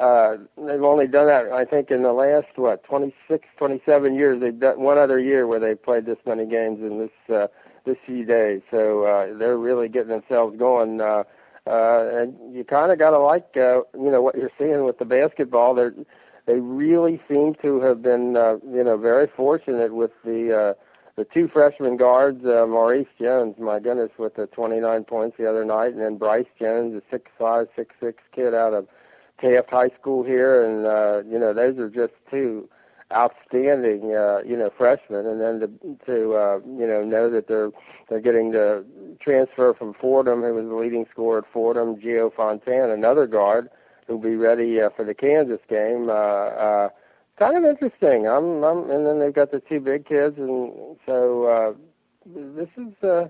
uh, they've only done that, I think, in the last what 26, 27 years. They've done one other year where they played this many games in this uh, this few days. So uh, they're really getting themselves going. Uh, uh, and you kind of got to like, uh, you know, what you're seeing with the basketball. They they really seem to have been, uh, you know, very fortunate with the. Uh, the two freshman guards, uh, Maurice Jones, my goodness, with the 29 points the other night, and then Bryce Jones, a six five, six six kid out of Taft High School here, and uh, you know those are just two outstanding uh, you know freshmen, and then to to uh, you know know that they're they're getting the transfer from Fordham, who was the leading scorer at Fordham, Jio Fontan, another guard who'll be ready uh, for the Kansas game. Uh, uh, kind of interesting. I'm, I'm, and then they've got the two big kids, and so uh, this is. Uh,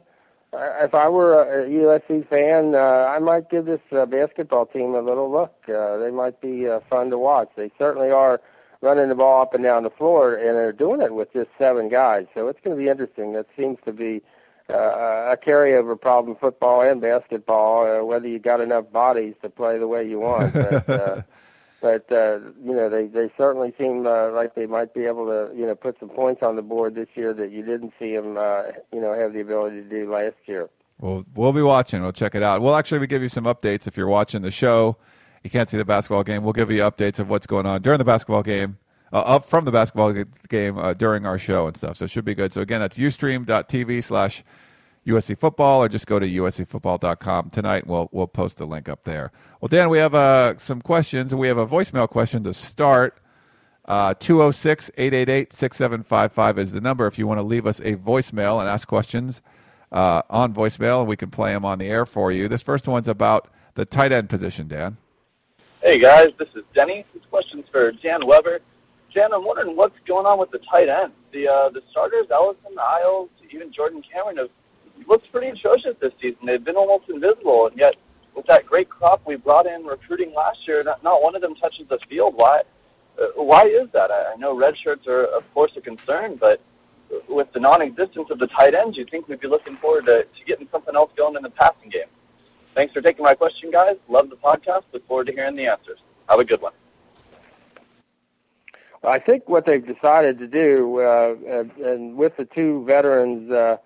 if I were a USC fan, uh, I might give this uh, basketball team a little look. Uh, they might be uh, fun to watch. They certainly are running the ball up and down the floor, and they're doing it with just seven guys. So it's going to be interesting. That seems to be uh, a carryover problem, football and basketball. Uh, whether you got enough bodies to play the way you want. But, uh, but uh, you know they they certainly seem uh, like they might be able to you know put some points on the board this year that you didn't see them uh, you know have the ability to do last year. We'll we'll be watching. We'll check it out. We'll actually give you some updates if you're watching the show. You can't see the basketball game. We'll give you updates of what's going on during the basketball game, uh, up from the basketball game uh, during our show and stuff. So it should be good. So again, that's ustream.tv slash USC football, or just go to uscfootball.com tonight. And we'll we'll post the link up there. Well, Dan, we have uh, some questions. We have a voicemail question to start. Uh, 206 888 6755 is the number if you want to leave us a voicemail and ask questions uh, on voicemail, and we can play them on the air for you. This first one's about the tight end position, Dan. Hey guys, this is Denny. This question's for Jan Weber. Jan, I'm wondering what's going on with the tight end. The uh, the starters, Ellison, Ayles, even Jordan Cameron, have looked pretty atrocious this season. They've been almost invisible, and yet with that great crop we brought in recruiting last year, not, not one of them touches the field. Why? Uh, why is that? I, I know red shirts are of course a concern, but with the non-existence of the tight ends, you think we'd be looking forward to, to getting something else going in the passing game. Thanks for taking my question, guys. Love the podcast. Look forward to hearing the answers. Have a good one. I think what they've decided to do, uh, and with the two veterans, uh,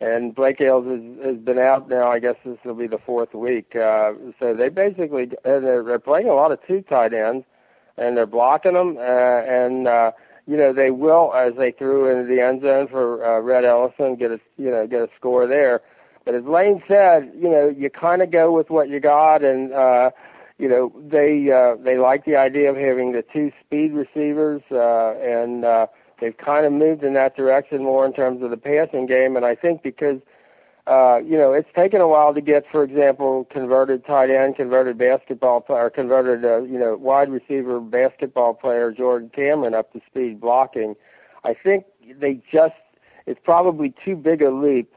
and Blake Ayles has, has been out now. I guess this will be the fourth week. Uh, so they basically and they're, they're playing a lot of two tight ends, and they're blocking them, uh, and uh, you know they will as they threw into the end zone for uh, Rhett Ellison get a you know get a score there. But as Lane said, you know you kind of go with what you got, and uh, you know they uh, they like the idea of having the two speed receivers, uh, and uh, they've kind of moved in that direction more in terms of the passing game. And I think because uh, you know, it's taken a while to get, for example, converted tight end, converted basketball player, converted, uh, you know, wide receiver basketball player Jordan Cameron up to speed blocking. I think they just, it's probably too big a leap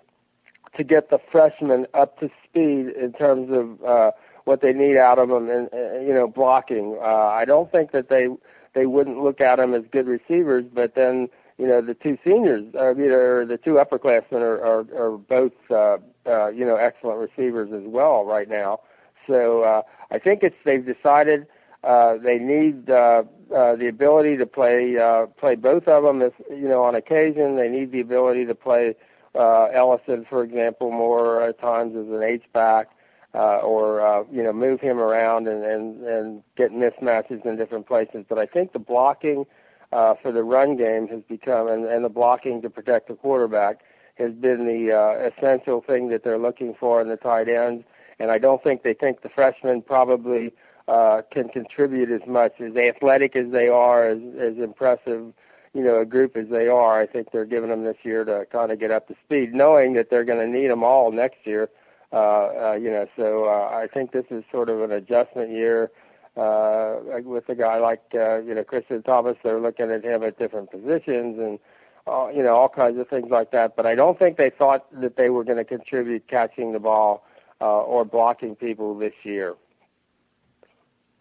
to get the freshmen up to speed in terms of uh, what they need out of them and, uh, you know, blocking. Uh, I don't think that they, they wouldn't look at them as good receivers, but then, you know the two seniors, uh, either the two upperclassmen are, are, are both uh, uh, you know excellent receivers as well right now. So uh, I think it's they've decided uh, they need uh, uh, the ability to play uh, play both of them. If you know on occasion they need the ability to play uh, Ellison, for example, more at times as an H back. Uh, or uh, you know move him around and, and and get mismatches in different places. But I think the blocking uh, for the run game has become, and, and the blocking to protect the quarterback has been the uh, essential thing that they're looking for in the tight ends. And I don't think they think the freshmen probably uh, can contribute as much as athletic as they are, as, as impressive, you know, a group as they are. I think they're giving them this year to kind of get up to speed, knowing that they're going to need them all next year. Uh, uh, you know, so uh, I think this is sort of an adjustment year uh, with a guy like uh, you know Christian Thomas, they're looking at him at different positions and uh, you know all kinds of things like that. But I don't think they thought that they were going to contribute catching the ball uh, or blocking people this year.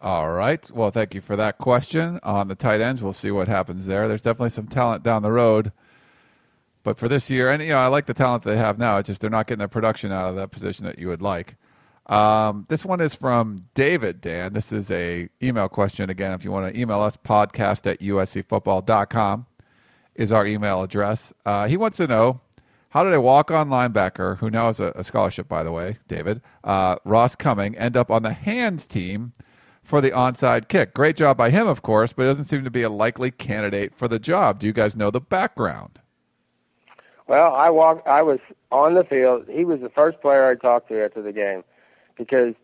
All right. Well, thank you for that question on the tight ends. We'll see what happens there. There's definitely some talent down the road. But for this year, and you know, I like the talent they have now. It's just they're not getting the production out of that position that you would like. Um, this one is from David, Dan. This is a email question. Again, if you want to email us, podcast at uscfootball.com is our email address. Uh, he wants to know, how did a walk-on linebacker, who now has a, a scholarship, by the way, David, uh, Ross Cumming, end up on the hands team for the onside kick? Great job by him, of course, but it doesn't seem to be a likely candidate for the job. Do you guys know the background? Well, I walked. I was on the field. He was the first player I talked to after the game because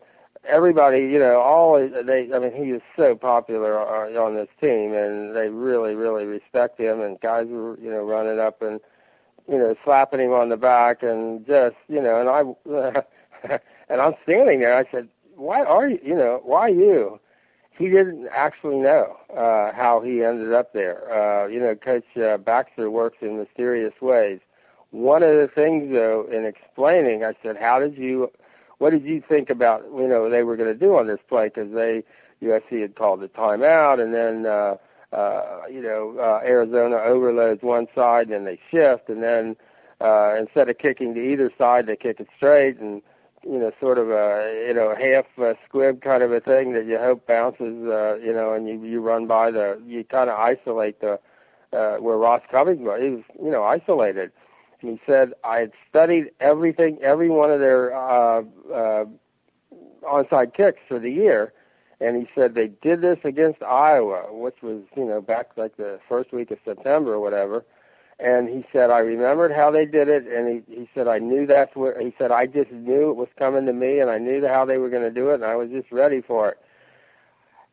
everybody, you know, all they. I mean, he is so popular on this team, and they really, really respect him. And guys were, you know, running up and, you know, slapping him on the back, and just, you know, and I, and I'm standing there. I said, "Why are you? You know, why you?" He didn't actually know uh, how he ended up there. Uh, you know, Coach uh, Baxter works in mysterious ways. One of the things, though, in explaining, I said, "How did you?" what did you think about you know they were going to do on this play because they USC had called the timeout and then uh, uh, you know uh, Arizona overloads one side and they shift and then uh, instead of kicking to either side they kick it straight and you know, sort of a you know half uh, squib kind of a thing that you hope bounces, uh, you know, and you you run by the you kind of isolate the uh, where Ross Cummings was. Was you know isolated. And he said I had studied everything, every one of their uh, uh, onside kicks for the year, and he said they did this against Iowa, which was you know back like the first week of September or whatever and he said I remembered how they did it, and he he said I knew that's what he said I just knew it was coming to me, and I knew how they were going to do it, and I was just ready for it.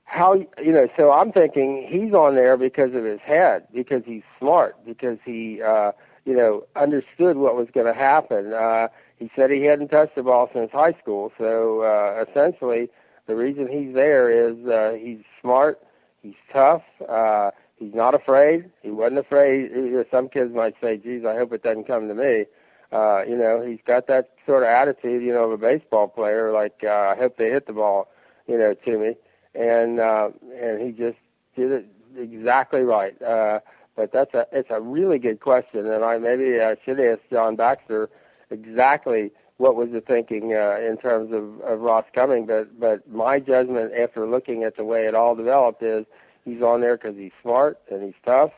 How you know? So I'm thinking he's on there because of his head, because he's smart, because he uh, you know understood what was going to happen. Uh, he said he hadn't touched the ball since high school, so uh, essentially the reason he's there is uh, he's smart, he's tough. Uh, he's not afraid. He wasn't afraid. Some kids might say, "Geez, I hope it doesn't come to me." Uh, you know, he's got that sort of attitude, you know, of a baseball player. Like, uh, I hope they hit the ball, you know, to me. And uh, and he just did it exactly right. Uh, but that's a it's a really good question, and I maybe I should ask John Baxter exactly what was the thinking uh, in terms of, of Ross Cumming. But but my judgment after looking at the way it all developed is he's on there because he's smart and he's tough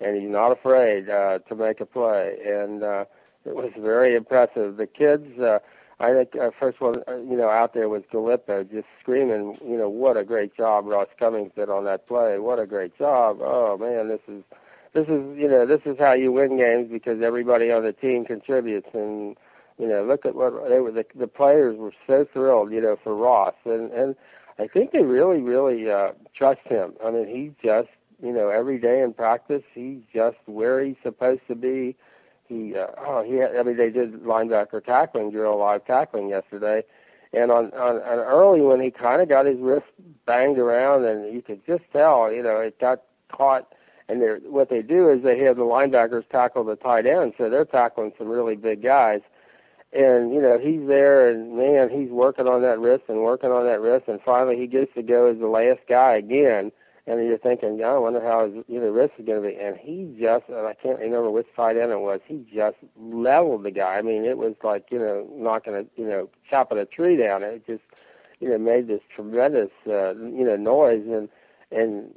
and he's not afraid uh, to make a play. And uh, it was very impressive. The kids, uh, I think, uh, first one, uh, you know, out there was Galippo just screaming, you know, what a great job Ross Cummings did on that play. What a great job. Oh man, this is, this is, you know, this is how you win games because everybody on the team contributes and. You know, look at what they were. The, the players were so thrilled, you know, for Ross, and and I think they really, really uh, trust him. I mean, he just, you know, every day in practice, he's just where he's supposed to be. He, uh, oh, he. Had, I mean, they did linebacker tackling drill, live tackling yesterday, and on on, on early when he kind of got his wrist banged around, and you could just tell, you know, it got caught. And they're, what they do is they have the linebackers tackle the tight end, so they're tackling some really big guys. And you know he's there and man he's working on that wrist and working on that wrist and finally he gets to go as the last guy again and you're thinking I wonder how his you know wrist is going to be. And he just and I can't remember which side end it was he just leveled the guy. I mean it was like you know knocking a you know chopping a tree down. It just you know made this tremendous uh, you know noise. And and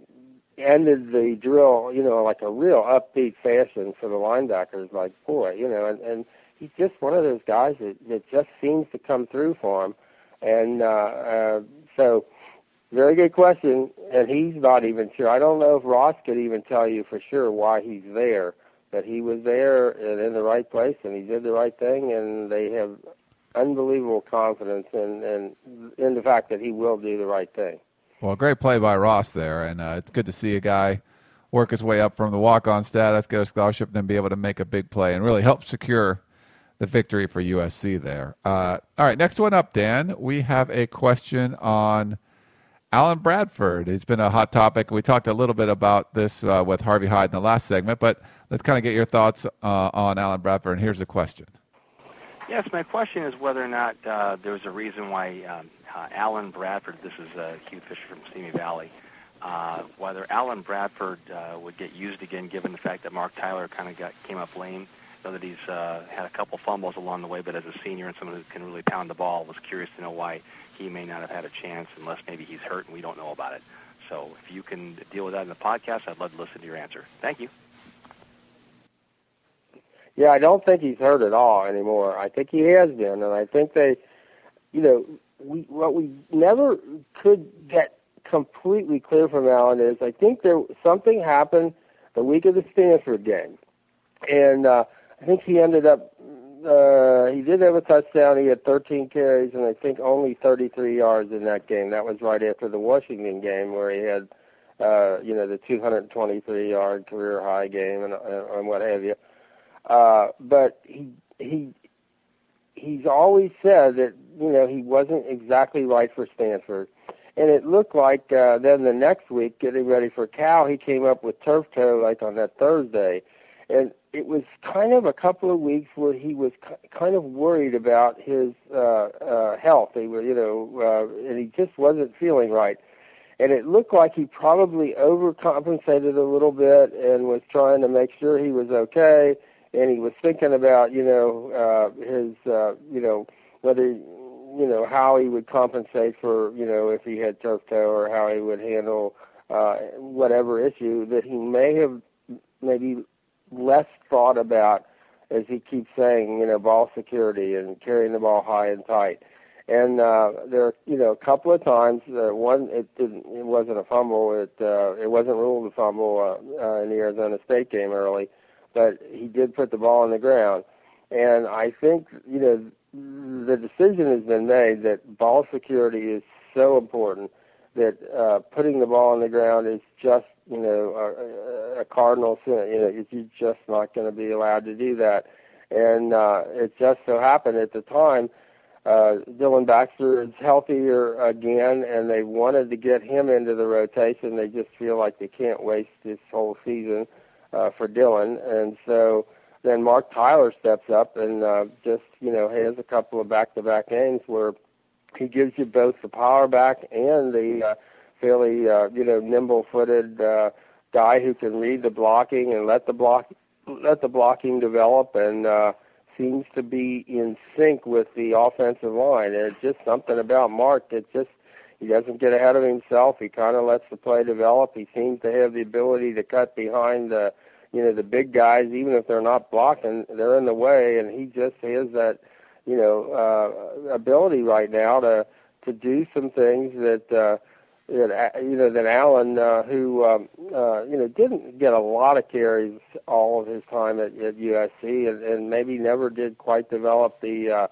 ended the drill you know like a real upbeat fashion for the linebackers like boy you know and and he's just one of those guys that, that just seems to come through for him. And uh, uh, so, very good question. And he's not even sure. I don't know if Ross could even tell you for sure why he's there, but he was there and in the right place, and he did the right thing, and they have unbelievable confidence in, in, in the fact that he will do the right thing. Well, great play by Ross there, and uh, it's good to see a guy work his way up from the walk-on status, get a scholarship, then be able to make a big play and really help secure the victory for USC there. Uh, all right, next one up, Dan. We have a question on Allen Bradford. It's been a hot topic. We talked a little bit about this uh, with Harvey Hyde in the last segment, but let's kind of get your thoughts uh, on Allen Bradford. And here's the question. Yes, my question is whether or not uh, there's a reason why um, uh, Allen Bradford, this is uh, Hugh Fisher from Simi Valley, uh, whether Allen Bradford uh, would get used again given the fact that Marc Tyler kind of got came up lame know that he's uh, had a couple fumbles along the way, but as a senior and someone who can really pound the ball, was curious to know why he may not have had a chance unless maybe he's hurt and we don't know about it. So if you can deal with that in the podcast, I'd love to listen to your answer. Thank you. Yeah, I don't think he's hurt at all anymore. I think he has been, and I think they, you know, we what we never could get completely clear from Allen is I think there something happened the week of the Stanford game, and uh, I think he ended up. Uh, he did have a touchdown. He had 13 carries and I think only 33 yards in that game. That was right after the Washington game where he had, uh, you know, the 223 yard career high game and, and what have you. Uh, but he he he's always said that you know he wasn't exactly right for Stanford, and it looked like uh, then the next week getting ready for Cal, he came up with turf toe like on that Thursday, and it was kind of a couple of weeks where he was kind of worried about his uh, uh, health. He was, you know, uh, and he just wasn't feeling right. And it looked like he probably overcompensated a little bit and was trying to make sure he was okay. And he was thinking about, you know, uh, his, uh, you know, whether you know how he would compensate for you know if he had turf toe or how he would handle uh, whatever issue that he may have maybe less thought about as he keeps saying, you know, ball security and carrying the ball high and tight. And uh, there, you know, a couple of times, uh, one it didn't, it wasn't a fumble. It uh, it wasn't ruled a fumble uh, uh, in the Arizona State game early, but he did put the ball on the ground. And I think, you know, the decision has been made that ball security is so important that uh, putting the ball on the ground is just you know a, a cardinal sin. You know, you're just not going to be allowed to do that. And uh, it just so happened at the time, uh, Dillon Baxter is healthier again, and they wanted to get him into the rotation. They just feel like they can't waste this whole season uh, for Dillon, and so then Marc Tyler steps up and uh, just you know has a couple of back-to-back games where he gives you both the power back and the uh, fairly uh, you know nimble-footed uh, guy who can read the blocking and let the block let the blocking develop and uh, seems to be in sync with the offensive line. And it's just something about Mark that just he doesn't get ahead of himself. He kind of lets the play develop. He seems to have the ability to cut behind the you know the big guys, even if they're not blocking, they're in the way, and he just has that you know uh, ability right now to to do some things that. Uh, that you know that Allen, uh, who um, uh, you know didn't get a lot of carries all of his time at, at USC, and, and maybe never did quite develop the uh,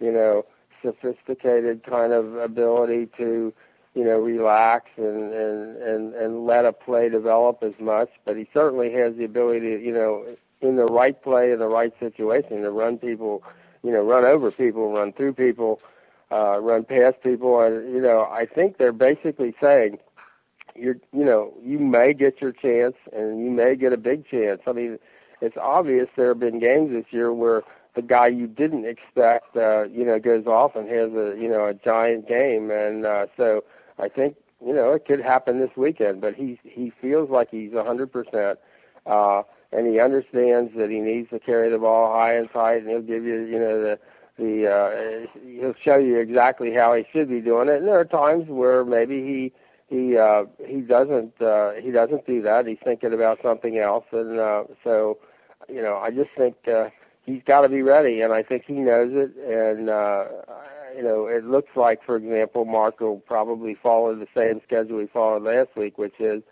you know sophisticated kind of ability to you know relax and and and and let a play develop as much. But he certainly has the ability to you know in the right play in the right situation to run people, you know, run over people, run through people uh, run past people, and you know, I think they're basically saying, you're, you know, you may get your chance, and you may get a big chance. I mean, it's obvious there have been games this year where the guy you didn't expect, uh, you know, goes off and has a, you know, a giant game, and uh, so I think, you know, it could happen this weekend. But he he feels like he's a hundred percent. Uh, and he understands that he needs to carry the ball high and tight, and he'll give you, you know, the the uh, he'll show you exactly how he should be doing it. And there are times where maybe he he uh, he doesn't uh, he doesn't do that. He's thinking about something else, and uh, so you know I just think uh, he's got to be ready, and I think he knows it. And uh, you know it looks like, for example, Marc will probably follow the same schedule he followed last week, which is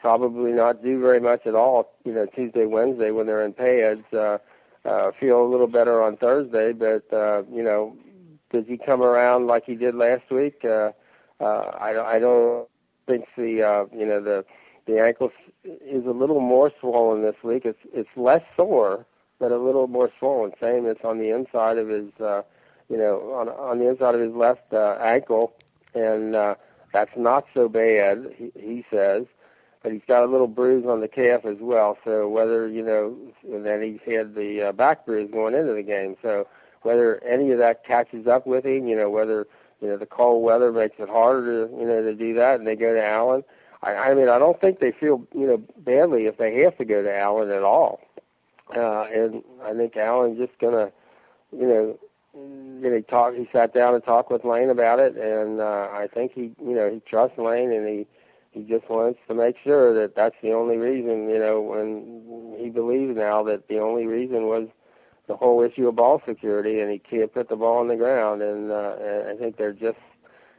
probably not do very much at all. You know Tuesday, Wednesday when they're in pads. Uh, uh, feel a little better on Thursday. But uh, you know, does he come around like he did last week? Uh, uh, I, I don't think the uh, you know the the ankle is a little more swollen this week. It's it's less sore, but a little more swollen. Same, it's on the inside of his uh, you know on on the inside of his left uh, ankle, and uh, that's not so bad. He, he says but he's got a little bruise on the calf as well. So whether you know, and then he's had the uh, back bruise going into the game. So whether any of that catches up with him, you know, whether you know the cold weather makes it harder to you know to do that, and they go to Allen. I, I mean, I don't think they feel you know badly if they have to go to Allen at all. Uh, and I think Allen's just gonna, you know, you know, he talked. He sat down and talked with Lane about it, and uh, I think he, you know, he trusts Lane, and he he just wants to make sure that that's the only reason, you know, and he believes now that the only reason was the whole issue of ball security, and he can't put the ball on the ground. And, uh, and I think they're just,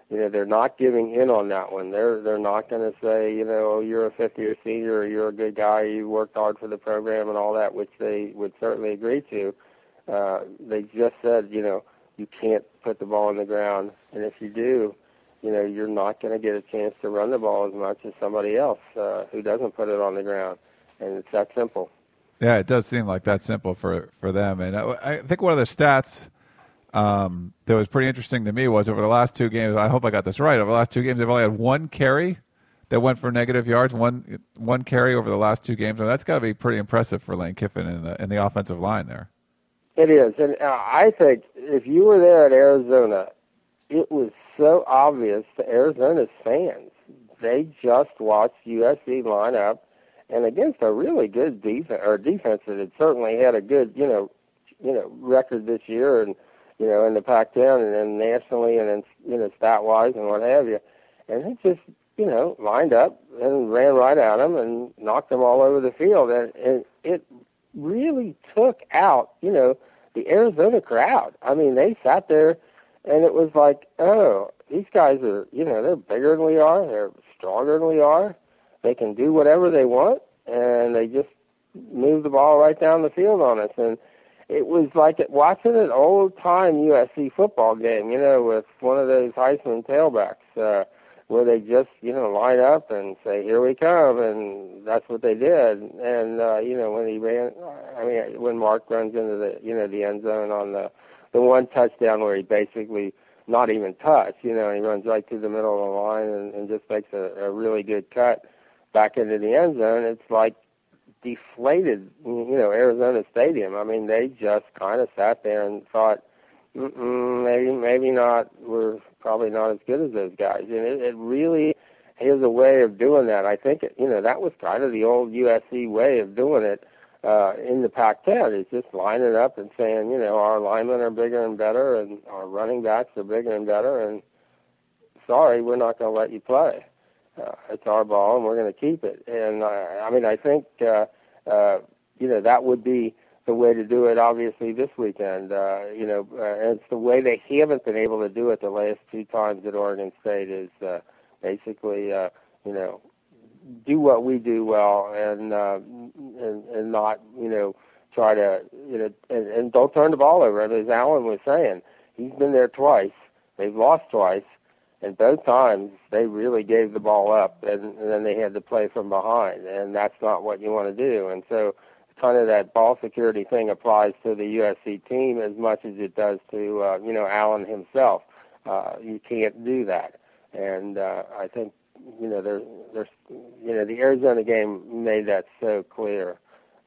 you know, they're not giving in on that one. They're they're not going to say, you know, oh, you're a fifth year senior, or you're a good guy, you worked hard for the program, and all that, which they would certainly agree to. Uh, they just said, you know, you can't put the ball on the ground, and if you do, you know, you're not going to get a chance to run the ball as much as somebody else uh, who doesn't put it on the ground, and it's that simple. Yeah, it does seem like that simple for for them. And I, I think one of the stats um, that was pretty interesting to me was over the last two games. I hope I got this right. Over the last two games, they've only had one carry that went for negative yards. One one carry over the last two games. And that's got to be pretty impressive for Lane Kiffin in the in the offensive line there. It is, and uh, I think if you were there at Arizona it was so obvious to Arizona's fans. They just watched USC line up, and against a really good defense or defense that had certainly had a good, you know, you know, record this year, and you know, in the Pac-10 and then nationally and then you know stat-wise and what have you. And he just you know lined up and ran right at them and knocked them all over the field. And, and it really took out you know the Arizona crowd. I mean, they sat there and it was like, oh, these guys are you know they're bigger than we are, they're stronger than we are. They can do whatever they want, and they just move the ball right down the field on us. And it was like watching an old time USC football game, you know, with one of those Heisman tailbacks, uh, where they just, you know, line up and say, "Here we come," and that's what they did. And uh, you know, when he ran, I mean, when Marc runs into the, you know, the end zone on the the one touchdown where he basically not even touched, you know, he runs right through the middle of the line and, and just makes a, a really good cut back into the end zone. It's like deflated, you know, Arizona Stadium. I mean, they just kind of sat there and thought, Mm-mm, maybe, maybe not. We're probably not as good as those guys, and it, it really is a way of doing that. I think, it, you know, that was kind of the old USC way of doing it uh, in the Pac-10. Is just lining up and saying, you know, our linemen are bigger and better, and our running backs are bigger and better, and sorry, we're not going to let you play uh, it's our ball and we're going to keep it. And uh, I mean, I think uh, uh, you know that would be the way to do it. Obviously, this weekend, uh, you know, uh, it's the way they haven't been able to do it the last two times at Oregon State is uh, basically, uh, you know, do what we do well and uh, and and not, you know, try to, you know, and, and don't turn the ball over. As Allen was saying, he's been there twice. They've lost twice and both times they really gave the ball up and, and then they had to play from behind and that's not what you want to do. And so kind of that ball security thing applies to the USC team as much as it does to uh, you know Allen himself. Uh, you can't do that. And uh, I think you know there's there's you know the Arizona game made that so clear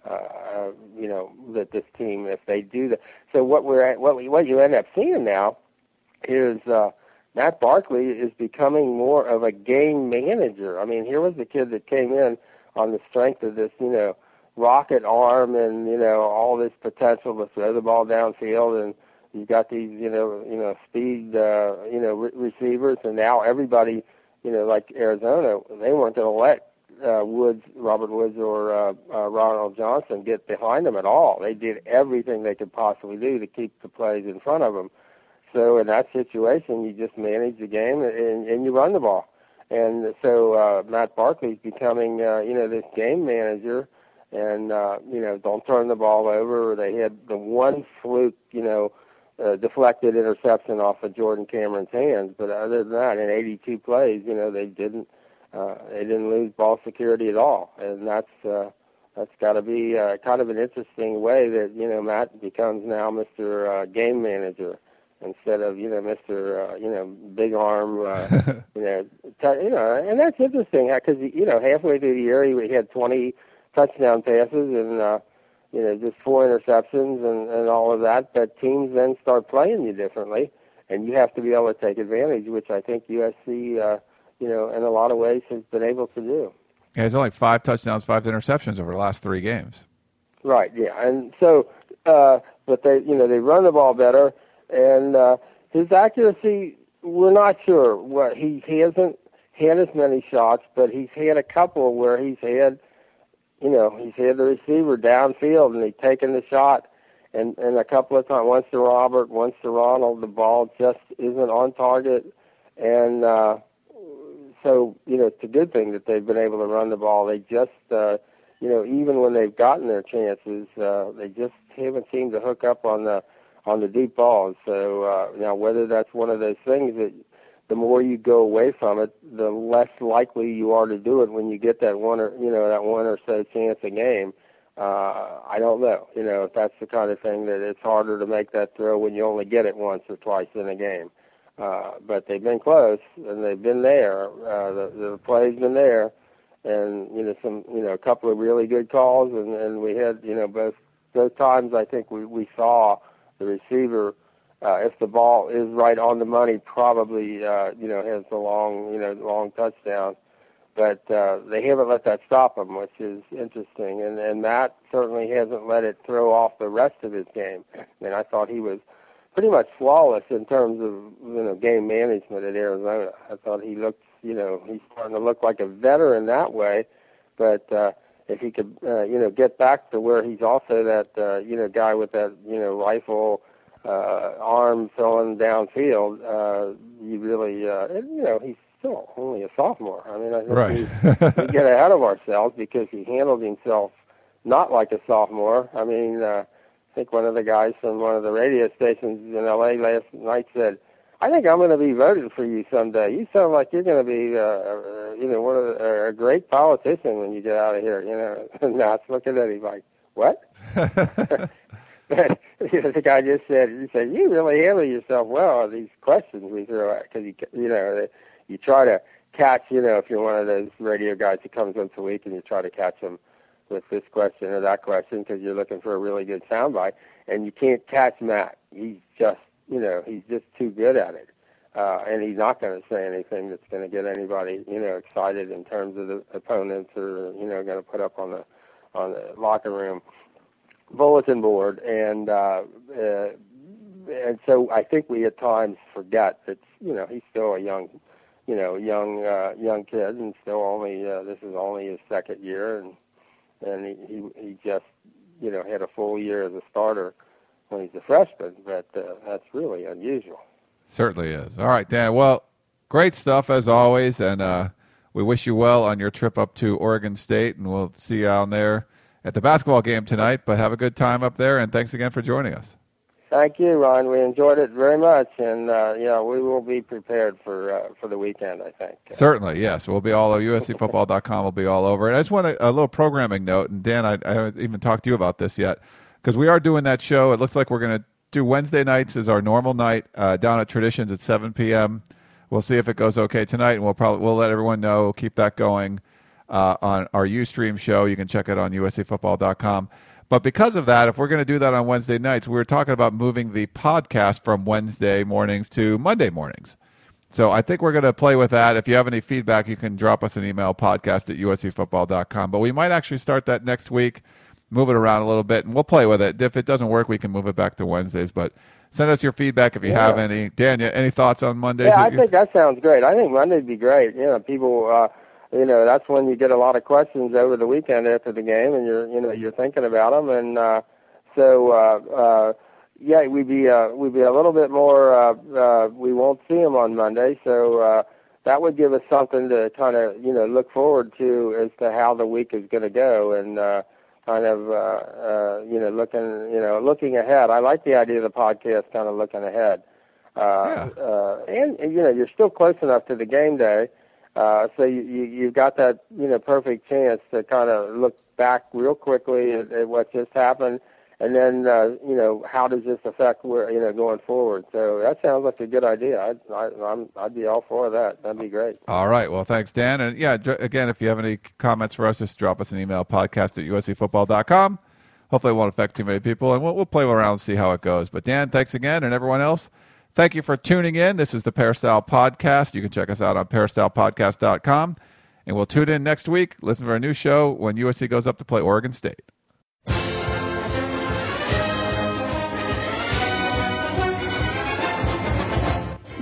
uh, you know that this team if they do that. So what we're at, what we, what you end up seeing now is uh Matt Barkley is becoming more of a game manager. I mean, here was the kid that came in on the strength of this, you know, rocket arm and you know all this potential to throw the ball downfield, and you've got these, you know, you know, speed, uh, you know, re- receivers, and now everybody, you know, like Arizona, they weren't going to let uh, Woods, Robert Woods, or uh, uh, Ronald Johnson get behind them at all. They did everything they could possibly do to keep the plays in front of them. So in that situation, you just manage the game and, and you run the ball. And so uh, Matt Barkley's becoming, uh, you know, this game manager, and uh, you know, don't turn the ball over. They had the one fluke, you know, uh, deflected interception off of Jordan Cameron's hands, but other than that, in 82 plays, you know, they didn't, uh, they didn't lose ball security at all, and that's. Uh, that's got to be uh, kind of an interesting way that you know Matt becomes now Mr. Uh, game Manager instead of you know Mr. Uh, you know big arm uh, you know t- you know and that's interesting because you know halfway through the year he had 20 touchdown passes and uh, you know just four interceptions and and all of that but teams then start playing you differently and you have to be able to take advantage which I think USC uh, you know in a lot of ways has been able to do. Yeah, it's only five touchdowns, five interceptions over the last three games. Right. Yeah, and so uh, but they you know they run the ball better and uh, his accuracy, we're not sure. What he, hasn't had as many shots, but he's had a couple where he's had, you know, he's had the receiver downfield and he's taken the shot, and and a couple of times, once to Robert, once to Ronald, the ball just isn't on target, and uh, so you know it's a good thing that they've been able to run the ball. They just, uh, you know, even when they've gotten their chances, uh, they just haven't seemed to hook up on the on the deep balls. So uh, now, whether that's one of those things that the more you go away from it, the less likely you are to do it when you get that one or you know that one or so chance a game. Uh, I don't know. You know, if that's the kind of thing that it's harder to make that throw when you only get it once or twice in a game. Uh, but they've been close and they've been there. Uh, the, the play's been there, and you know some you know a couple of really good calls, and, and we had you know both both times I think we we saw the receiver, uh, if the ball is right on the money, probably uh, you know has the long you know long touchdown. But uh, they haven't let that stop him, which is interesting. And and Matt certainly hasn't let it throw off the rest of his game. I mean, I thought he was pretty much flawless in terms of you know game management at Arizona. I thought he looked, you know, he's starting to look like a veteran that way, but uh, if he could, uh, you know, get back to where he's also that, uh, you know, guy with that, you know, rifle uh, arm throwing downfield, uh, you really, uh, you know, he's still only a sophomore. I mean, I think Right. we, we get ahead of ourselves because he handled himself not like a sophomore. I mean, uh, I think one of the guys from one of the radio stations in LA last night said, "I think I'm going to be voting for you someday. You sound like you're going to be, uh, uh, you know, one of the, uh, a great politician when you get out of here." You know, Matt's looking at him like, "What?" but you know, the guy just said, "He said you really handle yourself well on these questions we throw at because you, you know, you try to catch, you know, if you're one of those radio guys who comes once a week and you try to catch them." with this question or that question because you're looking for a really good soundbite, and you can't catch Matt. He's just, you know, he's just too good at it, uh, and he's not going to say anything that's going to get anybody, you know, excited in terms of the opponents or you know going to put up on the on the locker room bulletin board, and uh, uh, and so I think we at times forget that you know he's still a young you know, young uh, young kid, and still only uh, this is only his second year, and and he, he he just you know had a full year as a starter when he's a freshman, but uh, that's really unusual. Certainly is. All right, Dan. Well, great stuff as always, and uh, we wish you well on your trip up to Oregon State, and we'll see you down there at the basketball game tonight. But have a good time up there, and thanks again for joining us. Thank you, Ron. We enjoyed it very much, and uh, know we will be prepared for uh, for the weekend. I think. Certainly, yes. We'll be all over USCFootball.com. We'll be all over. And I just want a, a little programming note. And Dan, I, I haven't even talked to you about this yet because we are doing that show. It looks like we're going to do Wednesday nights as our normal night uh, down at Traditions at 7 p.m. We'll see if it goes okay tonight, and we'll probably we'll let everyone know. We'll keep that going uh, on our UStream show. You can check it on USCFootball.com. But because of that, if we're going to do that on Wednesday nights, we were talking about moving the podcast from Wednesday mornings to Monday mornings. So I think we're going to play with that. If you have any feedback, you can drop us an email, podcast at uscfootball.com. But we might actually start that next week, move it around a little bit, and we'll play with it. If it doesn't work, we can move it back to Wednesdays. But send us your feedback if you Yeah. have any. Dan, any thoughts on Mondays? Yeah, I think that sounds great. I think Monday'd be great. You know, people, uh, you know, that's when you get a lot of questions over the weekend after the game, and you're, you know, you're thinking about them, and uh, so. Uh, uh, yeah, we'd be uh, we'd be a little bit more. Uh, uh, we won't see them on Monday, so uh, that would give us something to kind of you know look forward to as to how the week is going to go, and uh, kind of uh, uh, you know looking you know looking ahead. I like the idea of the podcast, kind of looking ahead. Uh, uh, and, and you know you're still close enough to the game day, uh, so you, you you've got that you know perfect chance to kind of look back real quickly at, at what just happened and then uh, you know how does this affect where you know going forward? So that sounds like a good idea. I'd I, I'm, I'd be all for that. That'd be great. All right. Well, thanks, Dan. And yeah, again, if you have any comments for us, just drop us an email, podcast at uscfootball.com. Hopefully, it won't affect too many people, and we'll, we'll play around and see how it goes. But Dan, thanks again, and everyone else, thank you for tuning in. This is the Peristyle Podcast. You can check us out on peristylepodcast.com, and we'll tune in next week. Listen for a new show when USC goes up to play Oregon State.